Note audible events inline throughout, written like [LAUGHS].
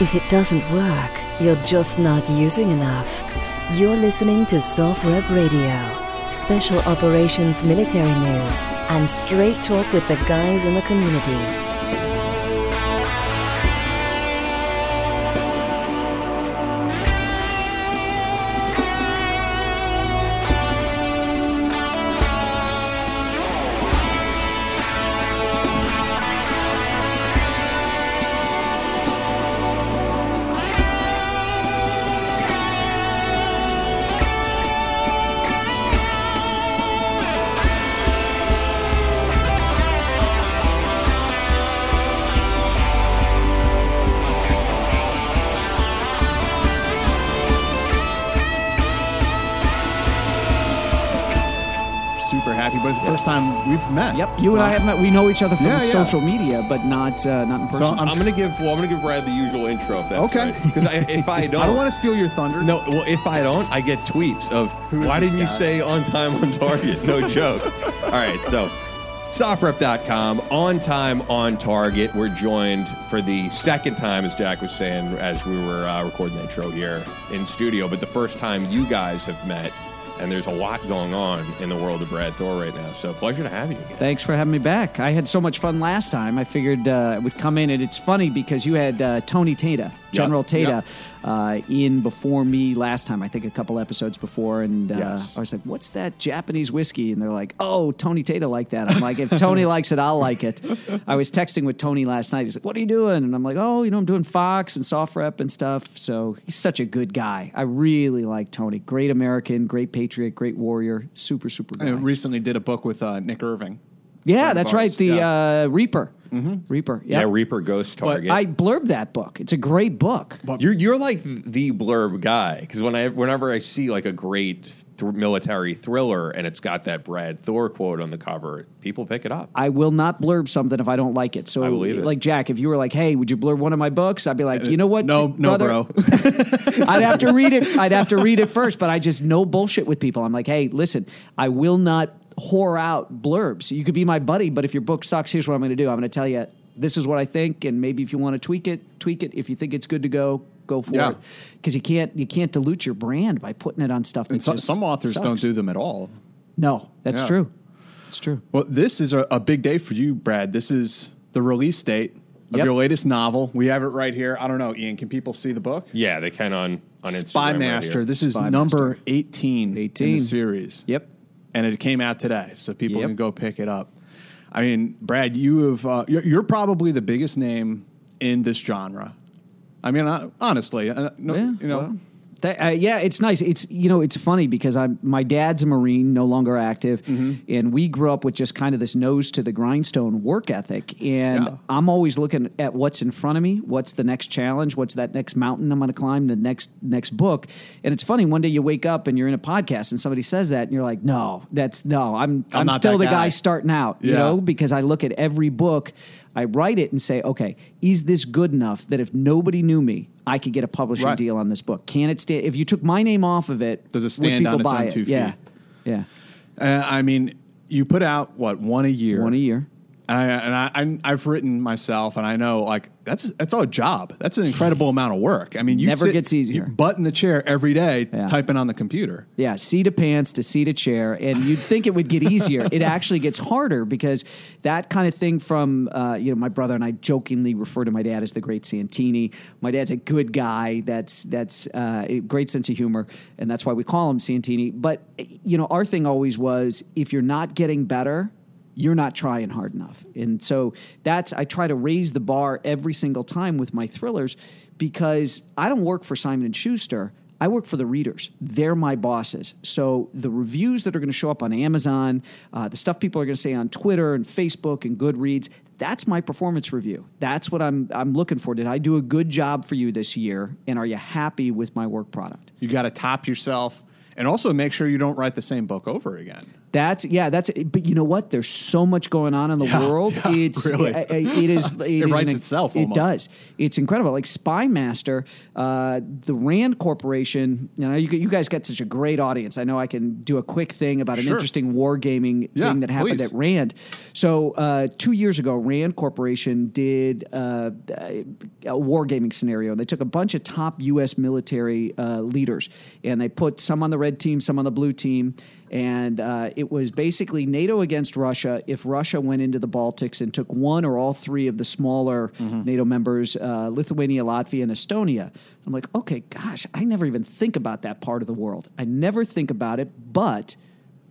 If it doesn't work, you're just not using enough. You're listening to SOFREP Radio, special operations military news, and straight talk with the guys in the community. Yep, you and I have met. We know each other from Yeah, yeah. social media, but not uh, not in person. So I'm, I'm gonna give well, I'm gonna give Brad the usual intro. If that's Okay. Because if I [LAUGHS] don't, I don't want to steal your thunder. No, well, if I don't, I get tweets of Who is why this didn't you say on time on target? No joke. [LAUGHS] All right, so sofrep.com on time on target. We're joined for the second time, as Jack was saying, as we were uh, recording the intro here in studio, but the first time you guys have met. And there's a lot going on in the world of Brad Thor right now. So pleasure to have you again. Thanks for having me back. I had so much fun last time. I figured uh, I would come in, and it's funny because you had uh, Tony Tata, General Tata, uh, in before me last time. I think a couple episodes before, and uh, Yes. I was like, "What's that Japanese whiskey?" And they're like, "Oh, Tony Tata like that." I'm like, "If Tony [LAUGHS] likes it, I'll like it." I was texting with Tony last night. He's like, "What are you doing?" And I'm like, "Oh, you know, I'm doing Fox and SOFREP and stuff." So he's such a good guy. I really like Tony. Great American, great patriot, great warrior. Super, super guy. I recently did a book with uh, Nick Irving. Yeah, that's right. The yeah. uh, Reaper. Reaper. Yeah, Reaper Ghost Target. I blurbed that book. It's a great book. You're you're like the blurb guy because when I whenever I see like a great th- military thriller and it's got that Brad Thor quote on the cover, people pick it up. I will not blurb something if I don't like it. So, I believe it. like Jack, if you were like, "Hey, would you blurb one of my books?" I'd be like, "You know what? No, no, brother? bro. [LAUGHS] I'd have to read it. I'd have to read it first. But I just no bullshit with people. I'm like, "Hey, listen, I will not whore out blurbs. You could be my buddy, but if your book sucks, here's what I'm going to do. I'm going to tell you this is what I think, and maybe if you want to tweak it, tweak it. If you think it's good to go, go for Yeah. it. Because you can't you can't dilute your brand by putting it on stuff. That And so, just some authors sucks. don't do them at all. No, that's Yeah. true. It's true. Well, this is a, a big day for you, Brad. This is the release date of Yep. your latest novel. We have it right here. I don't know, Ian. Can people see the book? Yeah, they can on on Instagram. Spy right Master. here. this is Spy number Master. 18, in the series. Yep. And it came out today, so people Yep. can go pick it up. I mean, Brad, you have uh, you're, you're probably the biggest name in this genre. I mean, uh, honestly, uh, no, Yeah, you know, well, that, uh, yeah, it's nice. It's you know, it's funny because I'm my dad's a Marine, no longer active, Mm-hmm. and we grew up with just kind of this nose to the grindstone work ethic. And Yeah. I'm always looking at what's in front of me, what's the next challenge, what's that next mountain I'm going to climb, the next next book. And it's funny. One day you wake up and you're in a podcast and somebody says that, and you're like, no, that's no, I'm I'm, not still the guy. guy. starting out, you know, because I look at every book, I write it and say, okay, is this good enough that if nobody knew me, I could get a publishing Right. deal on this book? Can it stand? If you took my name off of it, Does it stand people on its own it? two Yeah, yeah, Uh, I mean, you put out what one a year, one a year. And, I, and I, I'm, I've written myself, and I know like that's that's all a job. That's an incredible amount of work. I mean, you Never sit- gets easier. You butt in the chair every day, Yeah. typing on the computer. Yeah, seat of pants to seat of chair, and you'd think it would get easier. it actually gets harder because that kind of thing. From uh, you know, my brother and I jokingly refer to my dad as the great Santini. My dad's a good guy. That's that's uh, a great sense of humor, and that's why we call him Santini. But you know, our thing always was if you're not getting better. You're not trying hard enough. And so that's, I try to raise the bar every single time with my thrillers because I don't work for Simon and Schuster. I work for the readers. They're my bosses. So the reviews that are going to show up on Amazon, uh, the stuff people are going to say on Twitter and Facebook and Goodreads, that's my performance review. That's what I'm I'm looking for. Did I do a good job for you this year? And are you happy with my work product? You got to top yourself, and also make sure you don't write the same book over again. That's yeah. That's but you know what? There's so much going on in the [LAUGHS] Yeah, world. yeah, it's really. it, it is. [LAUGHS] It, is writes an- itself It does. It's incredible. Like Spymaster, uh, the Rand Corporation. You know, you, you guys got such a great audience. I know I can do a quick thing about an Sure. interesting wargaming Yeah, thing that happened please. at Rand. So uh, two years ago, Rand Corporation did uh, a wargaming scenario. They took a bunch of top U.S. military uh, leaders and they put some on the red team, some on the blue team. And uh, it was basically NATO against Russia. If Russia went into the Baltics and took one or all three of the smaller NATO members, uh, Lithuania, Latvia, and Estonia, I'm like, okay, gosh, I never even think about that part of the world. I never think about it, but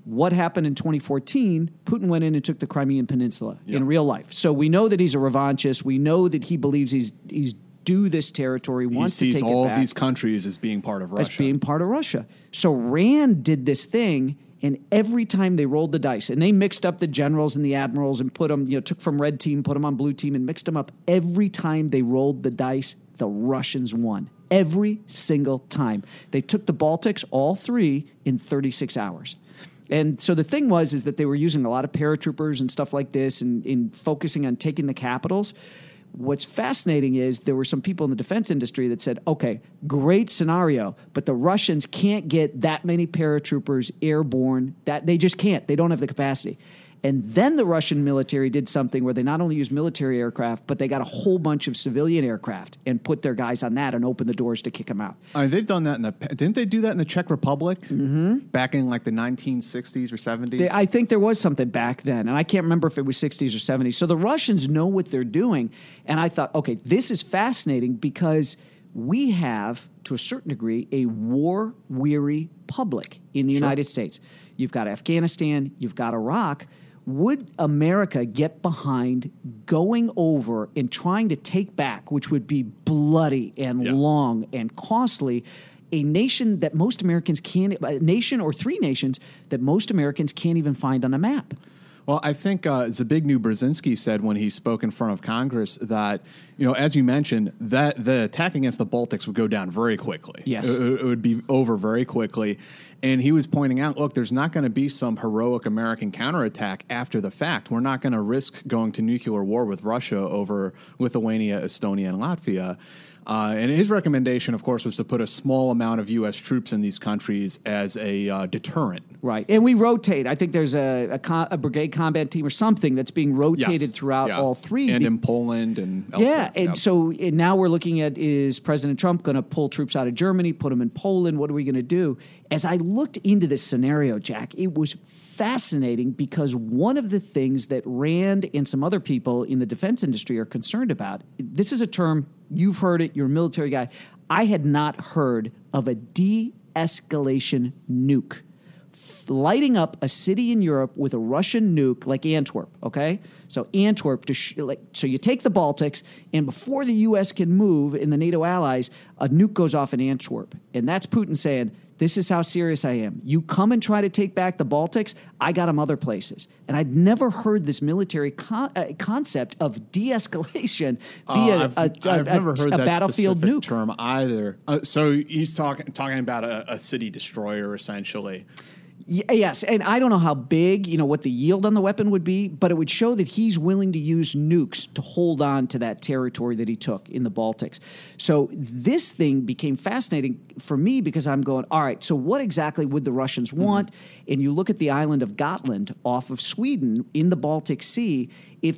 what happened in 2014, Putin went in and took the Crimean Peninsula in real life. So we know that he's a revanchist. We know that he believes he's he's due this territory, He wants to sees take all it of back these countries as being part of Russia. as being part of Russia. So Rand did this thing, and every time they rolled the dice, and they mixed up the generals and the admirals and put them, you know, took from red team, put them on blue team, and mixed them up. Every time they rolled the dice, the Russians won. Every single time. They took the Baltics, all three, in 36 hours. And so the thing was is that they were using a lot of paratroopers and stuff like this and in focusing on taking the capitals. What's fascinating is there were some people in the defense industry that said, okay, great scenario, but the Russians can't get that many paratroopers airborne. That they just can't. They don't have the capacity. And then the Russian military did something where they not only used military aircraft, but they got a whole bunch of civilian aircraft and put their guys on that and opened the doors to kick them out. I mean, they've done that in the. Didn't they do that in the Czech Republic mm-hmm. back in like the 1960s or 70s? They- I think there was something back then, and I can't remember if it was 60s or 70s. So the Russians know what they're doing. And I thought, okay, this is fascinating because we have, to a certain degree, a war weary public in the United States. You've got Afghanistan, you've got Iraq. Would America get behind going over and trying to take back, which would be bloody and Yeah. long and costly, a nation that most Americans can't, a nation or three nations that most Americans can't even find on a map? Well, I think uh, Zbigniew Brzezinski said when he spoke in front of Congress that, you know, as you mentioned, that the attack against the Baltics would go down very quickly. Yes. It, it would be over very quickly. And he was pointing out, look, there's not going to be some heroic American counterattack after the fact. We're not going to risk going to nuclear war with Russia over Lithuania, Estonia, and Latvia. Uh, and his recommendation, of course, was to put a small amount of U.S. troops in these countries as a uh, deterrent. Right. And we rotate. I think there's a, a, co- a brigade combat team or something that's being rotated Yes. throughout Yeah. all three. And Be- in Poland and Yeah, and Yep. so and now we're looking at is President Trump going to pull troops out of Germany, put them in Poland? What are we going to do? As I looked into this scenario, Jack, it was fascinating because one of the things that Rand and some other people in the defense industry are concerned about. This is a term you've heard it. You're a military guy. I had not heard of a de-escalation nuke lighting up a city in Europe with a Russian nuke, like Antwerp. Okay, so Antwerp to sh- like so you take the Baltics, and before the U.S. can move in the NATO allies, a nuke goes off in Antwerp, and that's Putin saying. This is how serious I am. You come and try to take back the Baltics, I got them other places. And I'd never heard this military con- uh, concept of de escalation Uh, via I've, a, a- I've a- never heard that battlefield nuke. term either. Uh, so he's talking talking about a, a city destroyer essentially. Yes, and I don't know how big, you know, what the yield on the weapon would be, but it would show that he's willing to use nukes to hold on to that territory that he took in the Baltics. So this thing became fascinating for me because I'm going, all right, so what exactly would the Russians mm-hmm. want? And you look at the island of Gotland off of Sweden in the Baltic Sea, if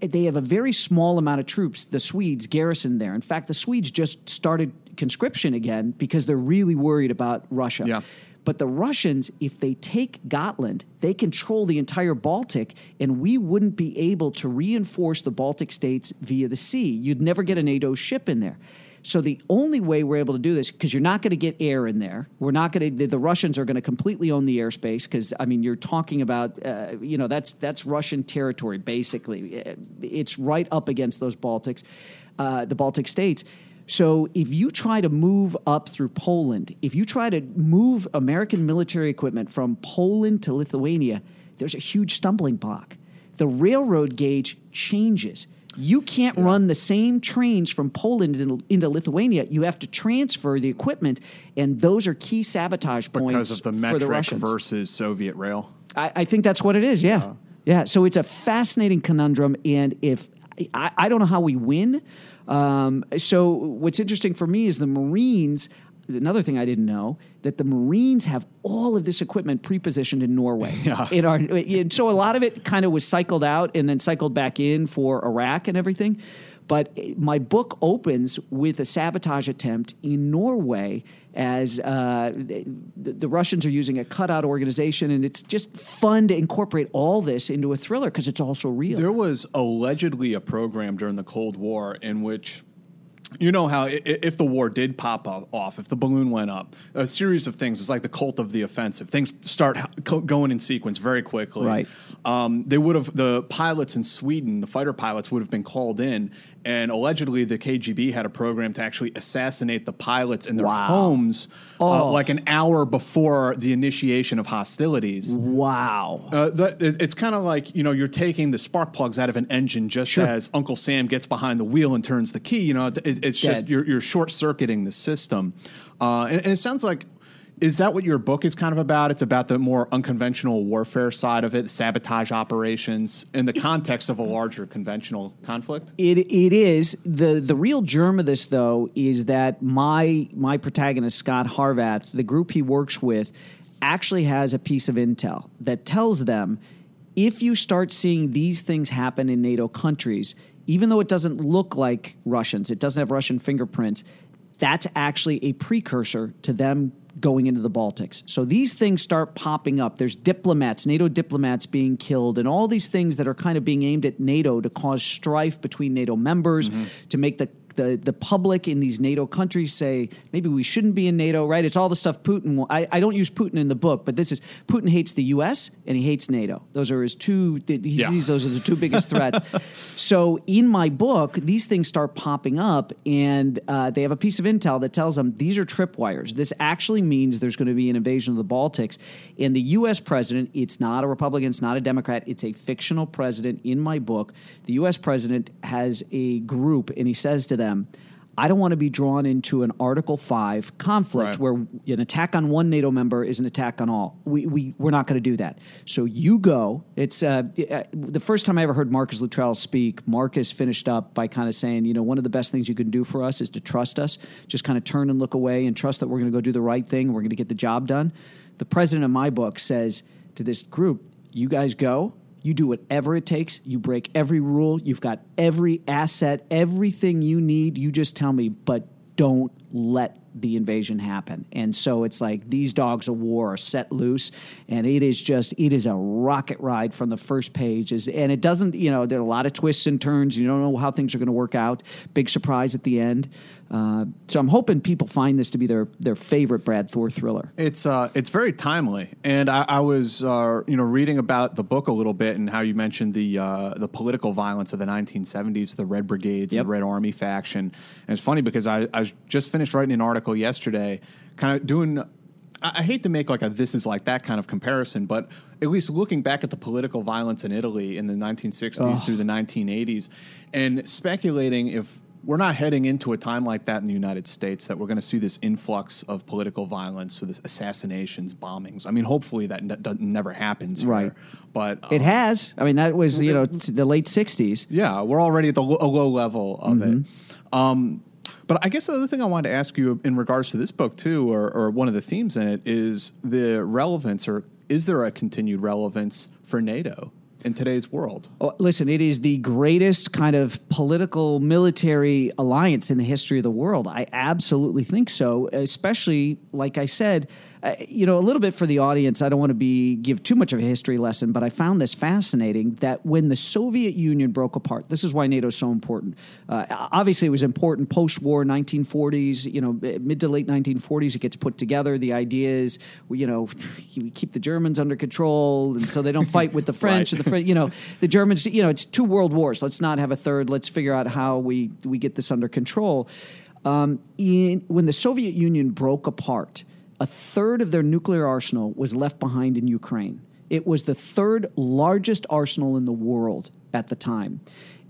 they have a very small amount of troops, the Swedes garrisoned there. In fact, the Swedes just started conscription again because they're really worried about Russia. Yeah. But the Russians, if they take Gotland, they control the entire Baltic, and we wouldn't be able to reinforce the Baltic states via the sea. You'd never get a NATO ship in there. So the only way we're able to do this, because you're not going to get air in there, we're not going to. The, Russians are going to completely own the airspace, because I mean, you're talking about, uh, you know, that's that's Russian territory basically. It's right up against those Baltics, uh, the Baltic states. So if you try to move up through Poland, if you try to move American military equipment from Poland to Lithuania, there's a huge stumbling block. The railroad gauge changes. You can't run the same trains from Poland into, into Lithuania. You have to transfer the equipment, and those are key sabotage points Because of the for the metric Russians. versus Soviet rail. I, I think that's what it is. Yeah, yeah. So it's a fascinating conundrum, and if I, I don't know how we win. Um, so what's interesting for me is the Marines. Another thing I didn't know that the Marines have all of this equipment pre-positioned in Norway. [LAUGHS] Yeah. In our, and so a lot of it kind of was cycled out and then cycled back in for Iraq and everything. But my book opens with a sabotage attempt in Norway as uh, the, the Russians are using a cutout organization, and it's just fun to incorporate all this into a thriller because it's also real. There was allegedly a program during the Cold War in which. You know how if the war did pop off, if the balloon went up, a series of things. It's like the cult of the offensive. Things start going in sequence very quickly. Right. Um, they would have the pilots in Sweden, the fighter pilots would have been called in, and allegedly the KGB had a program to actually assassinate the pilots in their Wow. homes, uh, Oh. like an hour before the initiation of hostilities. wow. Uh, that, it- it's kind of like you know you're taking the spark plugs out of an engine just Sure. as Uncle Sam gets behind the wheel and turns the key. You know, it, it's just you're, you're short circuiting the system, uh, and, and it sounds like. Is that what your book is kind of about? It's about the more unconventional warfare side of it, sabotage operations, in the context of a larger conventional conflict. It it is the the real germ of this though is that my my protagonist Scot Harvath, the group he works with, actually has a piece of intel that tells them if you start seeing these things happen in NATO countries, even though it doesn't look like Russians, it doesn't have Russian fingerprints, that's actually a precursor to them going into the Baltics. So these things start popping up. There's diplomats, NATO diplomats being killed, and all these things that are kind of being aimed at NATO to cause strife between NATO members, mm-hmm. to make the the, the public in these NATO countries say maybe we shouldn't be in NATO, right? It's all the stuff Putin. I, I don't use Putin in the book, but this is Putin hates the U.S. and he hates NATO. Those are his two. He Yeah. sees those are the two biggest threats. [LAUGHS] so in my book, these things start popping up, and uh, they have a piece of intel that tells them these are tripwires. This actually means there's going to be an invasion of the Baltics. And the U.S. president, it's not a Republican, it's not a Democrat, it's a fictional president. In my book, the U.S. president has a group, and he says to them. I don't want to be drawn into an Article 5 conflict Right. where an attack on one NATO member is an attack on all. We, we, we're not going to do that. So you go. It's uh, uh, the first time I ever heard Marcus Luttrell speak. Marcus finished up by kind of saying, you know, one of the best things you can do for us is to trust us. Just kind of turn and look away and trust that we're going to go do the right thing. We're going to get the job done. The president of my book says to this group, you guys go. You do whatever it takes. You break every rule. You've got every asset, everything you need. You just tell me, but don't let the invasion happen. And so it's like these dogs of war are set loose, and it is just it is a rocket ride from the first page. Is and it doesn't you know there are a lot of twists and turns. You don't know how things are going to work out. Big surprise at the end. Uh, so I'm hoping people find this to be their their favorite Brad Thor thriller. It's uh, it's very timely, and I, I was uh, you know reading about the book a little bit and how you mentioned the uh, the political violence of the 1970s with the Red Brigades Yep. and the Red Army faction. And it's funny because I, I just finished writing an article yesterday, kind of doing. I I hate to make like a this is like that kind of comparison, but at least looking back at the political violence in Italy in the 1960s through the 1980s, and speculating if we're not heading into a time like that in the United States that we're going to see this influx of political violence with this assassinations, bombings. I mean, hopefully that ne- never happens, here. Right. But It um, has. I mean, that was you know t- the late '60s. yeah, we're already at the lo- a low level of it. Um, but I guess the other thing I wanted to ask you in regards to this book too, or, or one of the themes in it, is the relevance, or is there a continued relevance for NATO in today's world? Oh, listen, it is the greatest kind of political military alliance in the history of the world. I absolutely think so, especially like I said, uh, you know, a little bit for the audience. I don't want to be give too much of a history lesson, but I found this fascinating that when the Soviet Union broke apart, this is why NATO is so important. Uh, obviously, it was important post-war 1940s, you know, mid to late 1940s. It gets put together. The idea is, you know, [LAUGHS] we keep the Germans under control, and so they don't fight with the [LAUGHS] French Right. or the French. You know, the Germans. You know, it's two world wars. Let's not have a third. Let's figure out how we we get this under control. Um, in, when the Soviet Union broke apart, a third of their nuclear arsenal was left behind in Ukraine. It was the third largest arsenal in the world at the time.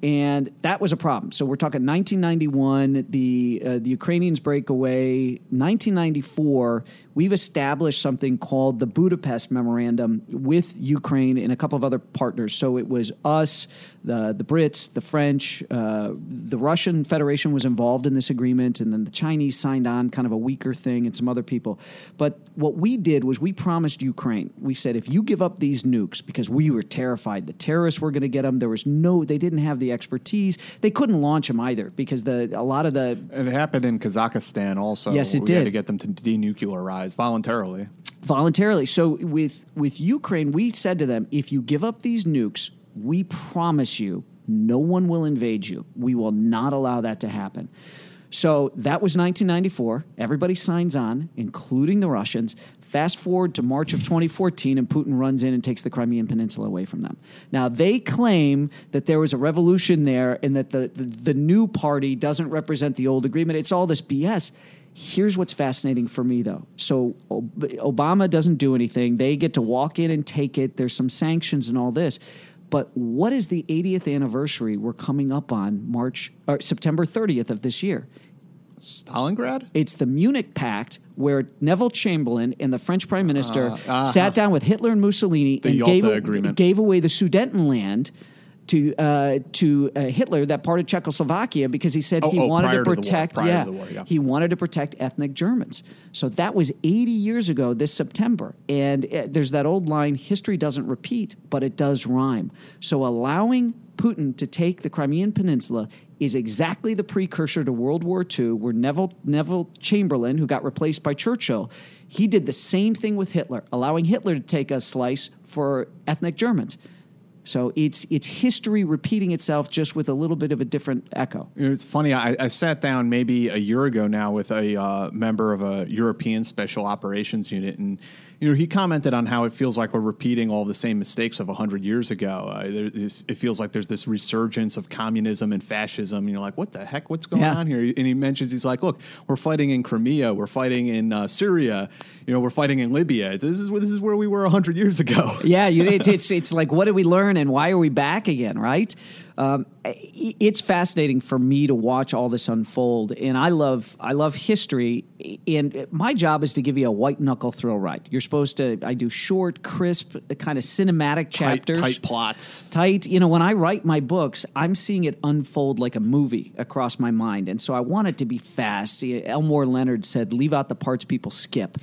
and that was a problem. So we're talking 1991. The uh, the Ukrainians break away. 1994. We've established something called the Budapest Memorandum with Ukraine and a couple of other partners. So it was us, the the Brits, the French, uh, the Russian Federation was involved in this agreement, and then the Chinese signed on, kind of a weaker thing, and some other people. But what we did was we promised Ukraine. We said if you give up these nukes, because we were terrified the terrorists were going to get them. There was no, they didn't have the expertise. They couldn't launch them either because the a lot of the It happened in Kazakhstan also. Yes, it we had did. to get them to denuclearize voluntarily. voluntarily. So with with Ukraine, we said to them, if you give up these nukes, we promise you, no one will invade you. We will not allow that to happen. So that was 1994. Everybody signs on, including the Russians. Fast forward to March of 2014, and Putin runs in and takes the Crimean Peninsula away from them. Now, they claim that there was a revolution there and that the, the, the new party doesn't represent the old agreement. It's all this BS. Here's what's fascinating for me, though. So Obama doesn't do anything. They get to walk in and take it. There's some sanctions and all this. But what is the 80th anniversary we're coming up on March or September 30th of this year? Stalingrad? It's the Munich Pact where Neville Chamberlain and the French Prime Minister uh-huh. sat down with Hitler and Mussolini The and Yalta gave, Agreement. gave away the Sudetenland to uh, to uh, Hitler, that part of Czechoslovakia, because he said Oh, he oh, wanted to to war, protect. to yeah, war, yeah. he wanted to protect ethnic Germans. So that was 80 years ago this September. And uh, there's that old line: history doesn't repeat, but it does rhyme. So allowing Putin to take the Crimean Peninsula is exactly the precursor to World War II, where Neville, Neville Chamberlain, who got replaced by Churchill, he did the same thing with Hitler, allowing Hitler to take a slice for ethnic Germans. So it's it's history repeating itself just with a little bit of a different echo. It's funny. I, I sat down maybe a year ago now with a uh, member of a European Special Operations Unit, and you know he commented on how it feels like we're repeating all the same mistakes of hundred years ago. Uh, there is, it feels like there's this resurgence of communism and fascism. And you're like, what the heck? What's going Yeah. on here? And he mentions he's like, look, we're fighting in Crimea, we're fighting in uh, Syria, you know, we're fighting in Libya. This is this is where we were hundred years ago. [LAUGHS] Yeah, you, it, it's it's like what did we learn and why are we back again, right? Um, it's fascinating for me to watch all this unfold, and I love I love history. And my job is to give you a white knuckle thrill ride. You're supposed to. I do short, crisp, kind of cinematic chapters. tight plots. tight. You know, when I write my books, I'm seeing it unfold like a movie across my mind, and so I want it to be fast. Elmore Leonard said, "Leave out the parts people skip."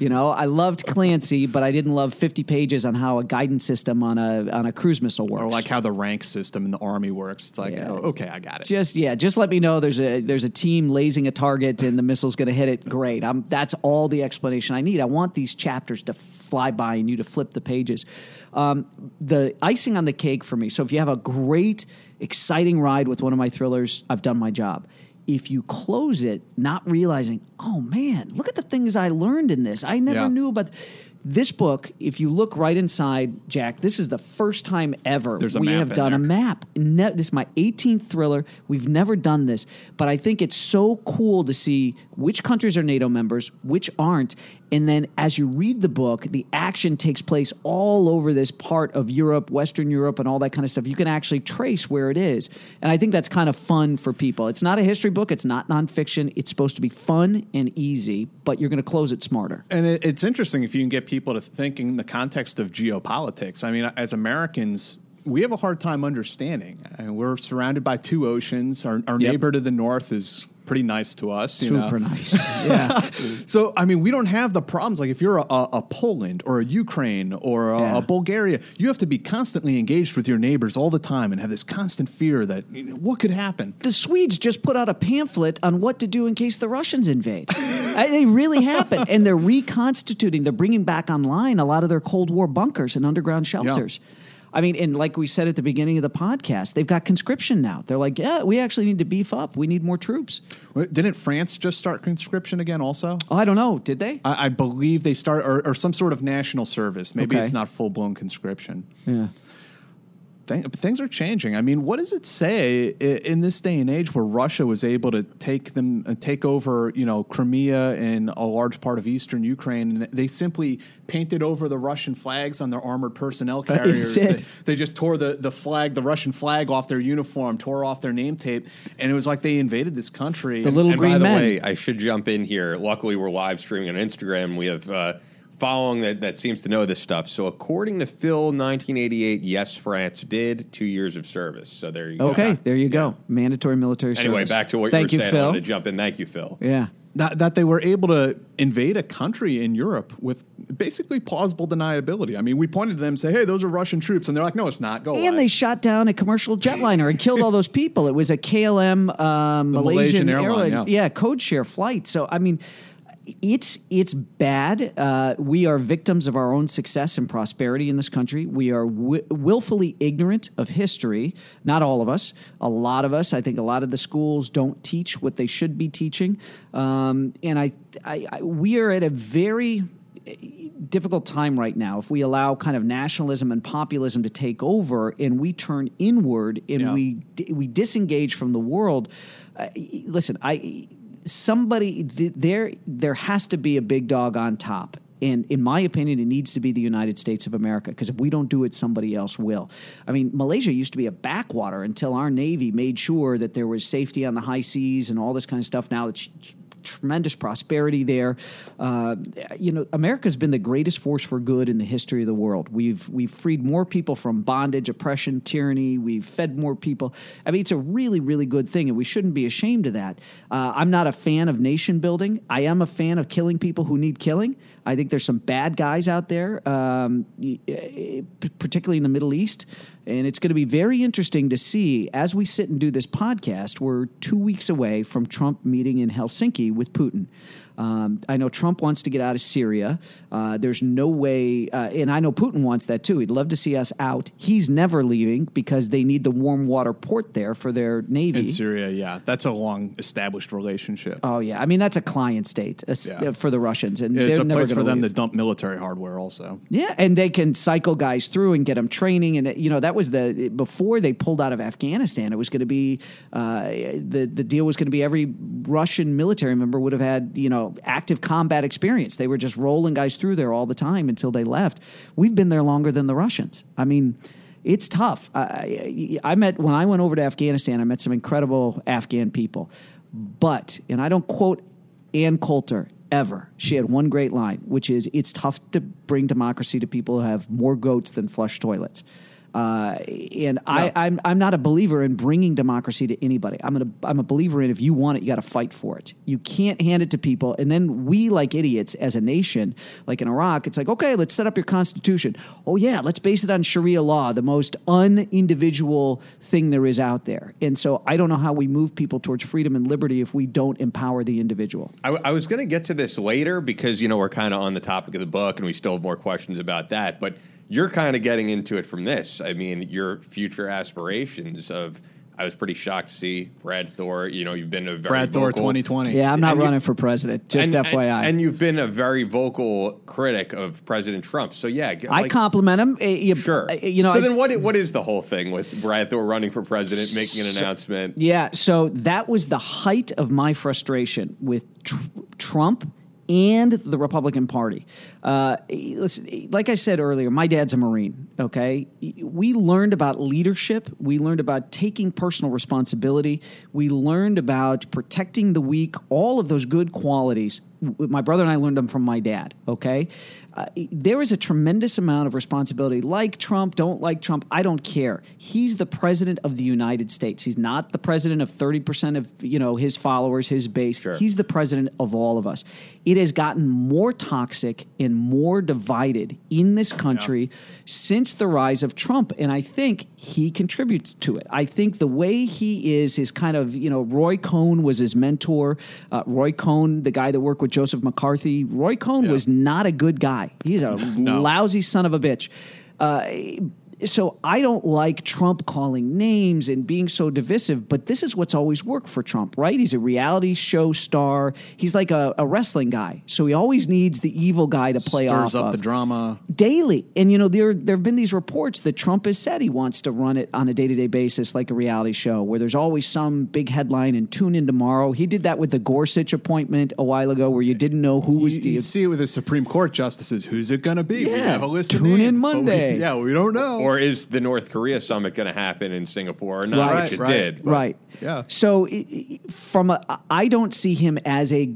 You know, I loved Clancy, but I didn't love 50 pages on how a guidance system on a on a cruise missile works. Or like how the rank system in the army works. It's like, Yeah. oh, okay, I got it. just yeah, just let me know there's a there's a team lasing a target and the missile's going to hit it. Great, I'm, that's all the explanation I need. I want these chapters to fly by and you to flip the pages. Um, the icing on the cake for me. So if you have a great, exciting ride with one of my thrillers, I've done my job. If you close it, not realizing, oh man, look at the things I learned in this. I never Yeah. knew about. This book, if you look right inside, Jack, this is the first time ever There's a we map have in done a map. Ne- this is my 18th thriller. We've never done this, but I think it's so cool to see which countries are NATO members, which aren't. And then as you read the book, the action takes place all over this part of Europe, Western Europe, and all that kind of stuff. You can actually trace where it is. And I think that's kind of fun for people. It's not a history book, it's not nonfiction. It's supposed to be fun and easy, but you're going to close it smarter. And it, it's interesting if you can get people to think in the context of geopolitics. I mean, as Americans, we have a hard time understanding. And we're surrounded by two oceans. Our, our Yep. neighbor to the north is pretty nice to us. you know. Super nice. Yeah. [LAUGHS] So, I mean, we don't have the problems. Like, if you're a, a, Poland or a Ukraine or a, Yeah. a Bulgaria, you have to be constantly engaged with your neighbors all the time and have this constant fear that you know, what could happen. the Swedes just put out a pamphlet on what to do in case the Russians invade. They really happen, and they're reconstituting. They're bringing back online a lot of their Cold War bunkers and underground shelters. I mean, and like we said at the beginning of the podcast, they've got conscription now. They're like, yeah, we actually need to beef up. We need more troops. Didn't France just start conscription again, also? Oh, I don't know. Did they? I, I believe they start, or, or some sort of national service. Maybe Okay. it's not full blown conscription. Yeah. Thing, things are changing. I mean, what does it say in this day and age where Russia was able to take them, uh, take over, you know, Crimea and a large part of eastern Ukraine, and they simply painted over the Russian flags on their armored personnel carriers. They, they just tore the, the flag, the Russian flag, off their uniform, tore off their name tape, and it was like they invaded this country. The little and green by the men. way, I should jump in here. Luckily, we're live streaming on Instagram. We have uh, following that that seems to know this stuff. So, according to Phil, 1988, yes, France did two years of service. So there you go. Okay, there you go. Mandatory military service. Anyway, back to what Thank you you, were saying. I Phil. wanted to jump in. Thank you, Phil. Yeah. that, that they were able to invade a country in Europe with basically plausible deniability. I mean, we pointed to them and say, "Hey, those are Russian troops," and they're like, "No, it's not. Go And away." they shot down a commercial jetliner and killed all those people. It was a KLM um, Malaysian, Malaysian airline, airline, yeah. code share flight. So I mean, it's it's bad. Uh, we are victims of our own success and prosperity in this country. We are wi- willfully ignorant of history. Not all of us. A lot of us. I think a lot of the schools don't teach what they should be teaching. Um, and I, I, I, we are at a very difficult time right now if we allow kind of nationalism and populism to take over and we turn inward and Yeah. we we disengage from the world uh, listen i somebody th- there there has to be a big dog on top and in my opinion, it needs to be the United States of America because if we don't do it, somebody else will. I mean, Malaysia used to be a backwater until our Navy made sure that there was safety on the high seas and all this kind of stuff. Now it's tremendous prosperity there. Uh, you know, America's been the greatest force for good in the history of the world. We've we've freed more people from bondage, oppression, tyranny. We've fed more people. I mean, it's a really really good thing, and we shouldn't be ashamed of that. Uh, I'm not a fan of nation building. I am a fan of killing people who need killing. I think there's some bad guys out there, um, eh, particularly in the Middle East. And it's going to be very interesting to see as we sit and do this podcast. We're two weeks away from Trump meeting in Helsinki with Putin. Um, I know Trump wants to get out of Syria. Uh, there's no way, uh, and I know Putin wants that too. He'd love to see us out. He's never leaving because they need the warm water port there for their navy. in Syria, yeah, that's a long established relationship. Oh yeah, I mean that's a client state a Yeah. for the Russians, and it's they're a never place for them leave. to dump military hardware, also. Yeah, and they can cycle guys through and get them training, and you know that was the before they pulled out of Afghanistan. It was going to be uh, the the deal was going to be every Russian military member would have had you know active combat experience. They were just rolling guys through there all the time until they left. We've been there longer than the Russians. I mean. It's tough. I, I, met when I went over to Afghanistan. I met some incredible Afghan people, but and I don't quote Ann Coulter ever. She had one great line, which is it's tough to bring democracy to people who have more goats than flush toilets. Uh, and I, I'm I'm not a believer in bringing democracy to anybody. I'm a I'm a believer in if you want it, you got to fight for it. You can't hand it to people, and then we like idiots as a nation, like in Iraq. It's like okay, let's set up your constitution. Oh yeah, let's base it on Sharia law, the most unindividual thing there is out there. And so I don't know how we move people towards freedom and liberty if we don't empower the individual. I, I was going to get to this later because you know we're kind of on the topic of the book and we still have more questions about that. But you're kind of getting into it from this. I mean, your future aspirations of. I was pretty shocked to see Brad Thor. You know, you've been a very Brad Thor, 2020. Yeah, I'm not And you- running for president. Just and, FYI. And, and you've been a very vocal critic of President Trump. So yeah, g- I like- compliment him. Uh, you, Sure. uh, You know, So I- then, what what is the whole thing with Brad Thor running for president, making an announcement? Yeah, so that was the height of my frustration with tr- Trump and the Republican Party. Uh, listen, like I said earlier, my dad's a Marine. Okay, we learned about leadership. We learned about taking personal responsibility. We learned about protecting the weak. All of those good qualities. My brother and I learned them from my dad. Okay, uh, there is a tremendous amount of responsibility. Like Trump, don't like Trump, I don't care. He's the president of the United States. He's not the president of thirty percent of you know his followers, his base. Sure. He's the president of all of us. It has gotten more toxic and more divided in this country since the rise of Trump, and I think he contributes to it. I think the way he is, his kind of you know, Roy Cohn was his mentor. Uh, Roy Cohn, the guy that worked with Joseph McCarthy, Roy Cohn Yeah. was not a good guy. He's a lousy son of a bitch. Uh, so I don't like Trump calling names and being so divisive, but this is what's always worked for Trump, right? He's a reality show star. He's like a, a wrestling guy, so he always needs the evil guy to play off. Stirs off up of the drama. daily. And you know, there there have been these reports that Trump has said he wants to run it on a day to day basis like a reality show, where there's always some big headline and tune in tomorrow. He did that with the Gorsuch appointment a while ago, where you didn't know who was You, the you see it with the Supreme Court justices. Who's it going to be? We Yeah. have a list. of Tune in names, but we- Monday. [LAUGHS] yeah, we don't know. Or is the North Korea summit going to happen in Singapore or not? Right, which it right. did. Right. Yeah. So i- i- from a, I don't see him as a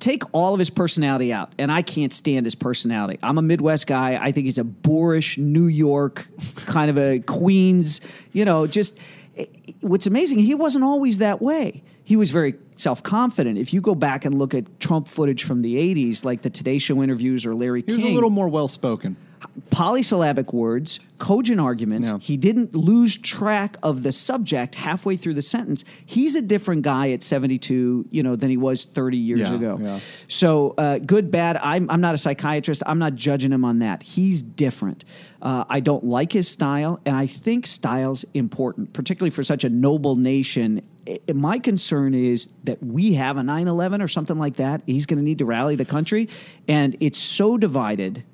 take all of his personality out, and I can't stand his personality. I'm a Midwest guy. I think he's a boorish New York kind of a Queens. You know, just what's amazing. He wasn't always that way. He was very self confident. If you go back and look at Trump footage from the '80s, like the Today Show interviews or Larry he was a little more well spoken. Polysyllabic words, cogent arguments. Yeah. He didn't lose track of the subject halfway through the sentence. He's a different guy at 72, you know, than he was 30 years Yeah, ago. yeah. So, uh, good, bad. I'm, I'm not a psychiatrist. I'm not judging him on that. He's different. Uh, I don't like his style, and I think style's important, particularly for such a noble nation. My concern is that we have a 9 11 or something like that. He's going to need to rally the country, and it's so divided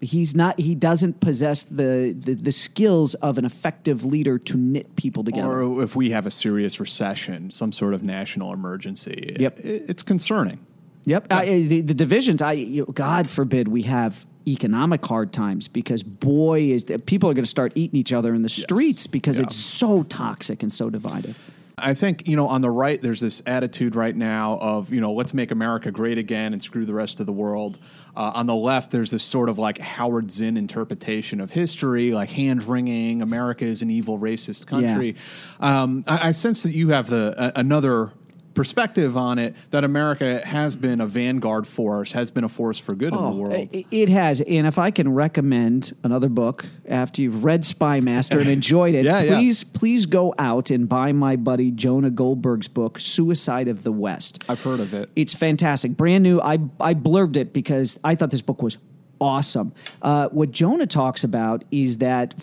he's not he doesn't possess the, the the skills of an effective leader to knit people together Or if we have a serious recession, some sort of national emergency, Yep. it- it's concerning. yep I, the, the divisions i you know, god forbid we have economic hard times because boy is that people are going to start eating each other in the streets because Yeah. it's so toxic and so divided I think, you know, on the right, there's this attitude right now of, you know, let's make America great again and screw the rest of the world. Uh, on the left, there's this sort of like Howard Zinn interpretation of history, like hand wringing, America is an evil, racist country. Um, I, I sense that you have the another perspective on it that America has been a vanguard force, has been a force for good in the world. Oh, It, it has. And if I can recommend another book after you've read Spymaster and enjoyed it, [LAUGHS] Yeah, yeah. please, please go out and buy my buddy Jonah Goldberg's book, Suicide of the West. I've heard of it. It's fantastic, brand new. I I blurbed it because I thought this book was awesome. Uh, what Jonah talks about is that.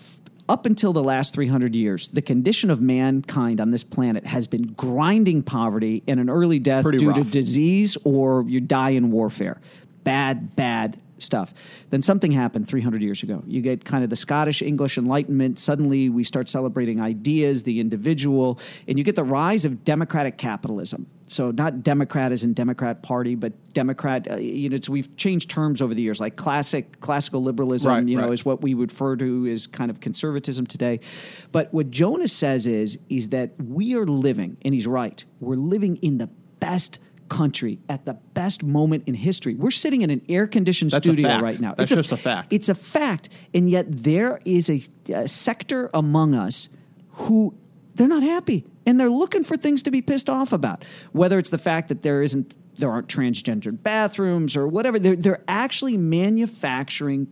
Up until the last 300 years, the condition of mankind on this planet has been grinding poverty and an early death Pretty due to disease or you die in warfare. Bad, bad stuff. Then something happened 300 years ago. You get kind of the Scottish English Enlightenment. Suddenly we start celebrating ideas, the individual, and you get the rise of democratic capitalism. So not Democrat as in Democrat Party, but Democrat. Uh, you know, it's, we've changed terms over the years. Like classic, classical liberalism, Right, you know, right. is what we would refer to as kind of conservatism today. But what Jonah says is is that we are living, and he's right. We're living in the best country at the best moment in history. We're sitting in an air-conditioned studio right now. That's just a fact. It's a fact, and yet there is a, a sector among us who they're not happy and they're looking for things to be pissed off about. Whether it's the fact that there isn't there aren't transgendered bathrooms or whatever, they're they're actually manufacturing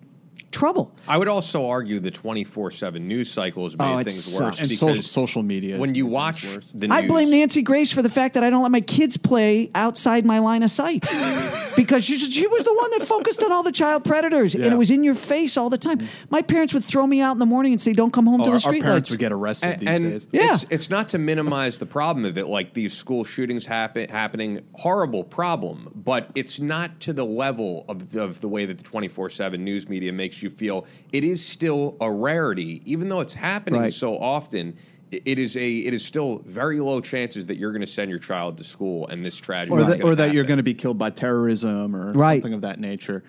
trouble. I would also argue the 24 7 news cycle has made Oh, things sucks. worse. and because social, social media. when you watch worse. the news. I blame Nancy Grace for the fact that I don't let my kids play outside my line of sight. [LAUGHS] because she, she was the one that focused on all the child predators and it was in your face all the time. My parents would throw me out in the morning and say, Don't come home Oh, to our, the our street parents lights. would get arrested and, these and days. Yeah. it's, it's not to minimize the problem of it like these school shootings happen happening horrible problem but it's not to the level of the, of the way that the 24-7 news media makes you feel it is still a rarity even though it's happening Right. so often it is a it is still very low chances that you're going to send your child to school and this tragedy or is that, or that you're going to be killed by terrorism or Right. something of that nature.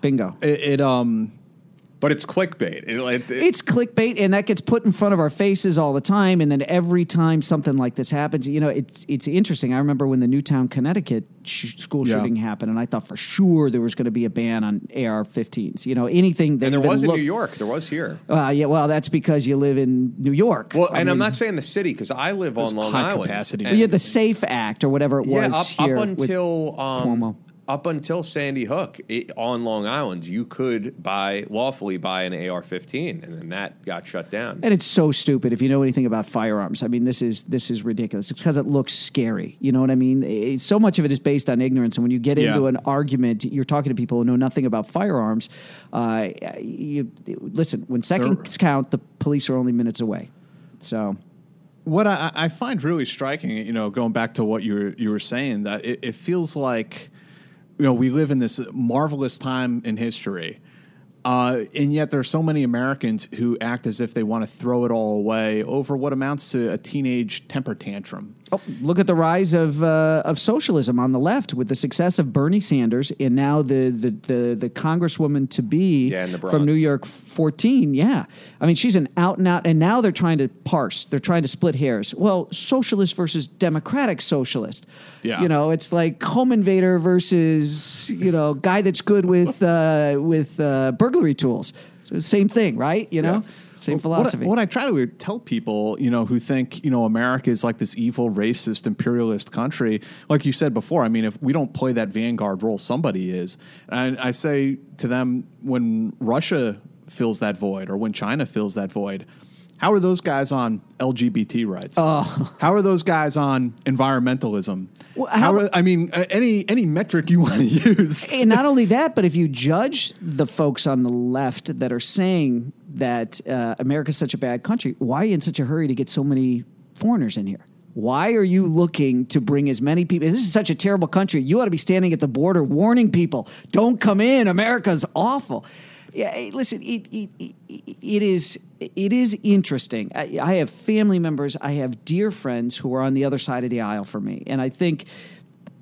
Bingo. It, it um but it's clickbait it, it, it- It's clickbait, and that gets put in front of our faces all the time. And then every time something like this happens, you know, it's it's interesting. I remember when the Newtown, Connecticut sh- school Yeah. shooting happened, and I thought for sure there was going to be a ban on AR-15s. You know, anything that and there was in New York there was here Uh, yeah, well, that's because you live in New York. well I and I'm not saying the city because I live on Long high Island capacity. and- you the Safe Act or whatever it yeah, was up, here up until um, Cuomo. Up until Sandy Hook it, on Long Island, you could buy lawfully buy an AR-15, and then that got shut down. And it's so stupid if you know anything about firearms. I mean, this is this is ridiculous. It's because it looks scary. You know what I mean? It- so much of it is based on ignorance. And when you get Yeah. into an argument, you're talking to people who know nothing about firearms. Uh, you, listen, when seconds count, the police are only minutes away. So What I, I find really striking, you know, going back to what you were, you were saying, that it, it feels like, you know, we live in this marvelous time in history. Uh, and yet there are so many Americans who act as if they want to throw it all away over what amounts to a teenage temper tantrum. Oh, look at the rise of uh, of socialism on the left with the success of Bernie Sanders and now the the the, the congresswoman to be Yeah, from New York 14. Yeah, I mean she's an out and out, and now they're trying to parse. They're trying to split hairs. Well, socialist versus democratic socialist. Yeah. you know it's like home invader versus you know guy that's good with uh, with uh, burglary tools. So same thing, right? You know, same What I- philosophy. What I, try to tell people, you know, who think, you know, America is like this evil, racist, imperialist country, like you said before, I mean, if we don't play that vanguard role, somebody is. And I say to them, when Russia fills that void or when China fills that void, how are those guys on LGBT rights? How are those guys on environmentalism? Well, how, how- are, I mean, uh, any any metric you [LAUGHS] want to use. and not only that, but if you judge the folks on the left that are saying that uh, America's such a bad country, why are you in such a hurry to get so many foreigners in here? Why are you looking to bring as many people? This is such a terrible country. You ought to be standing at the border warning people, don't come in. America's awful. Yeah, listen, it, it, it, it is it is interesting. I, I have family members, I have dear friends who are on the other side of the aisle for me, and I think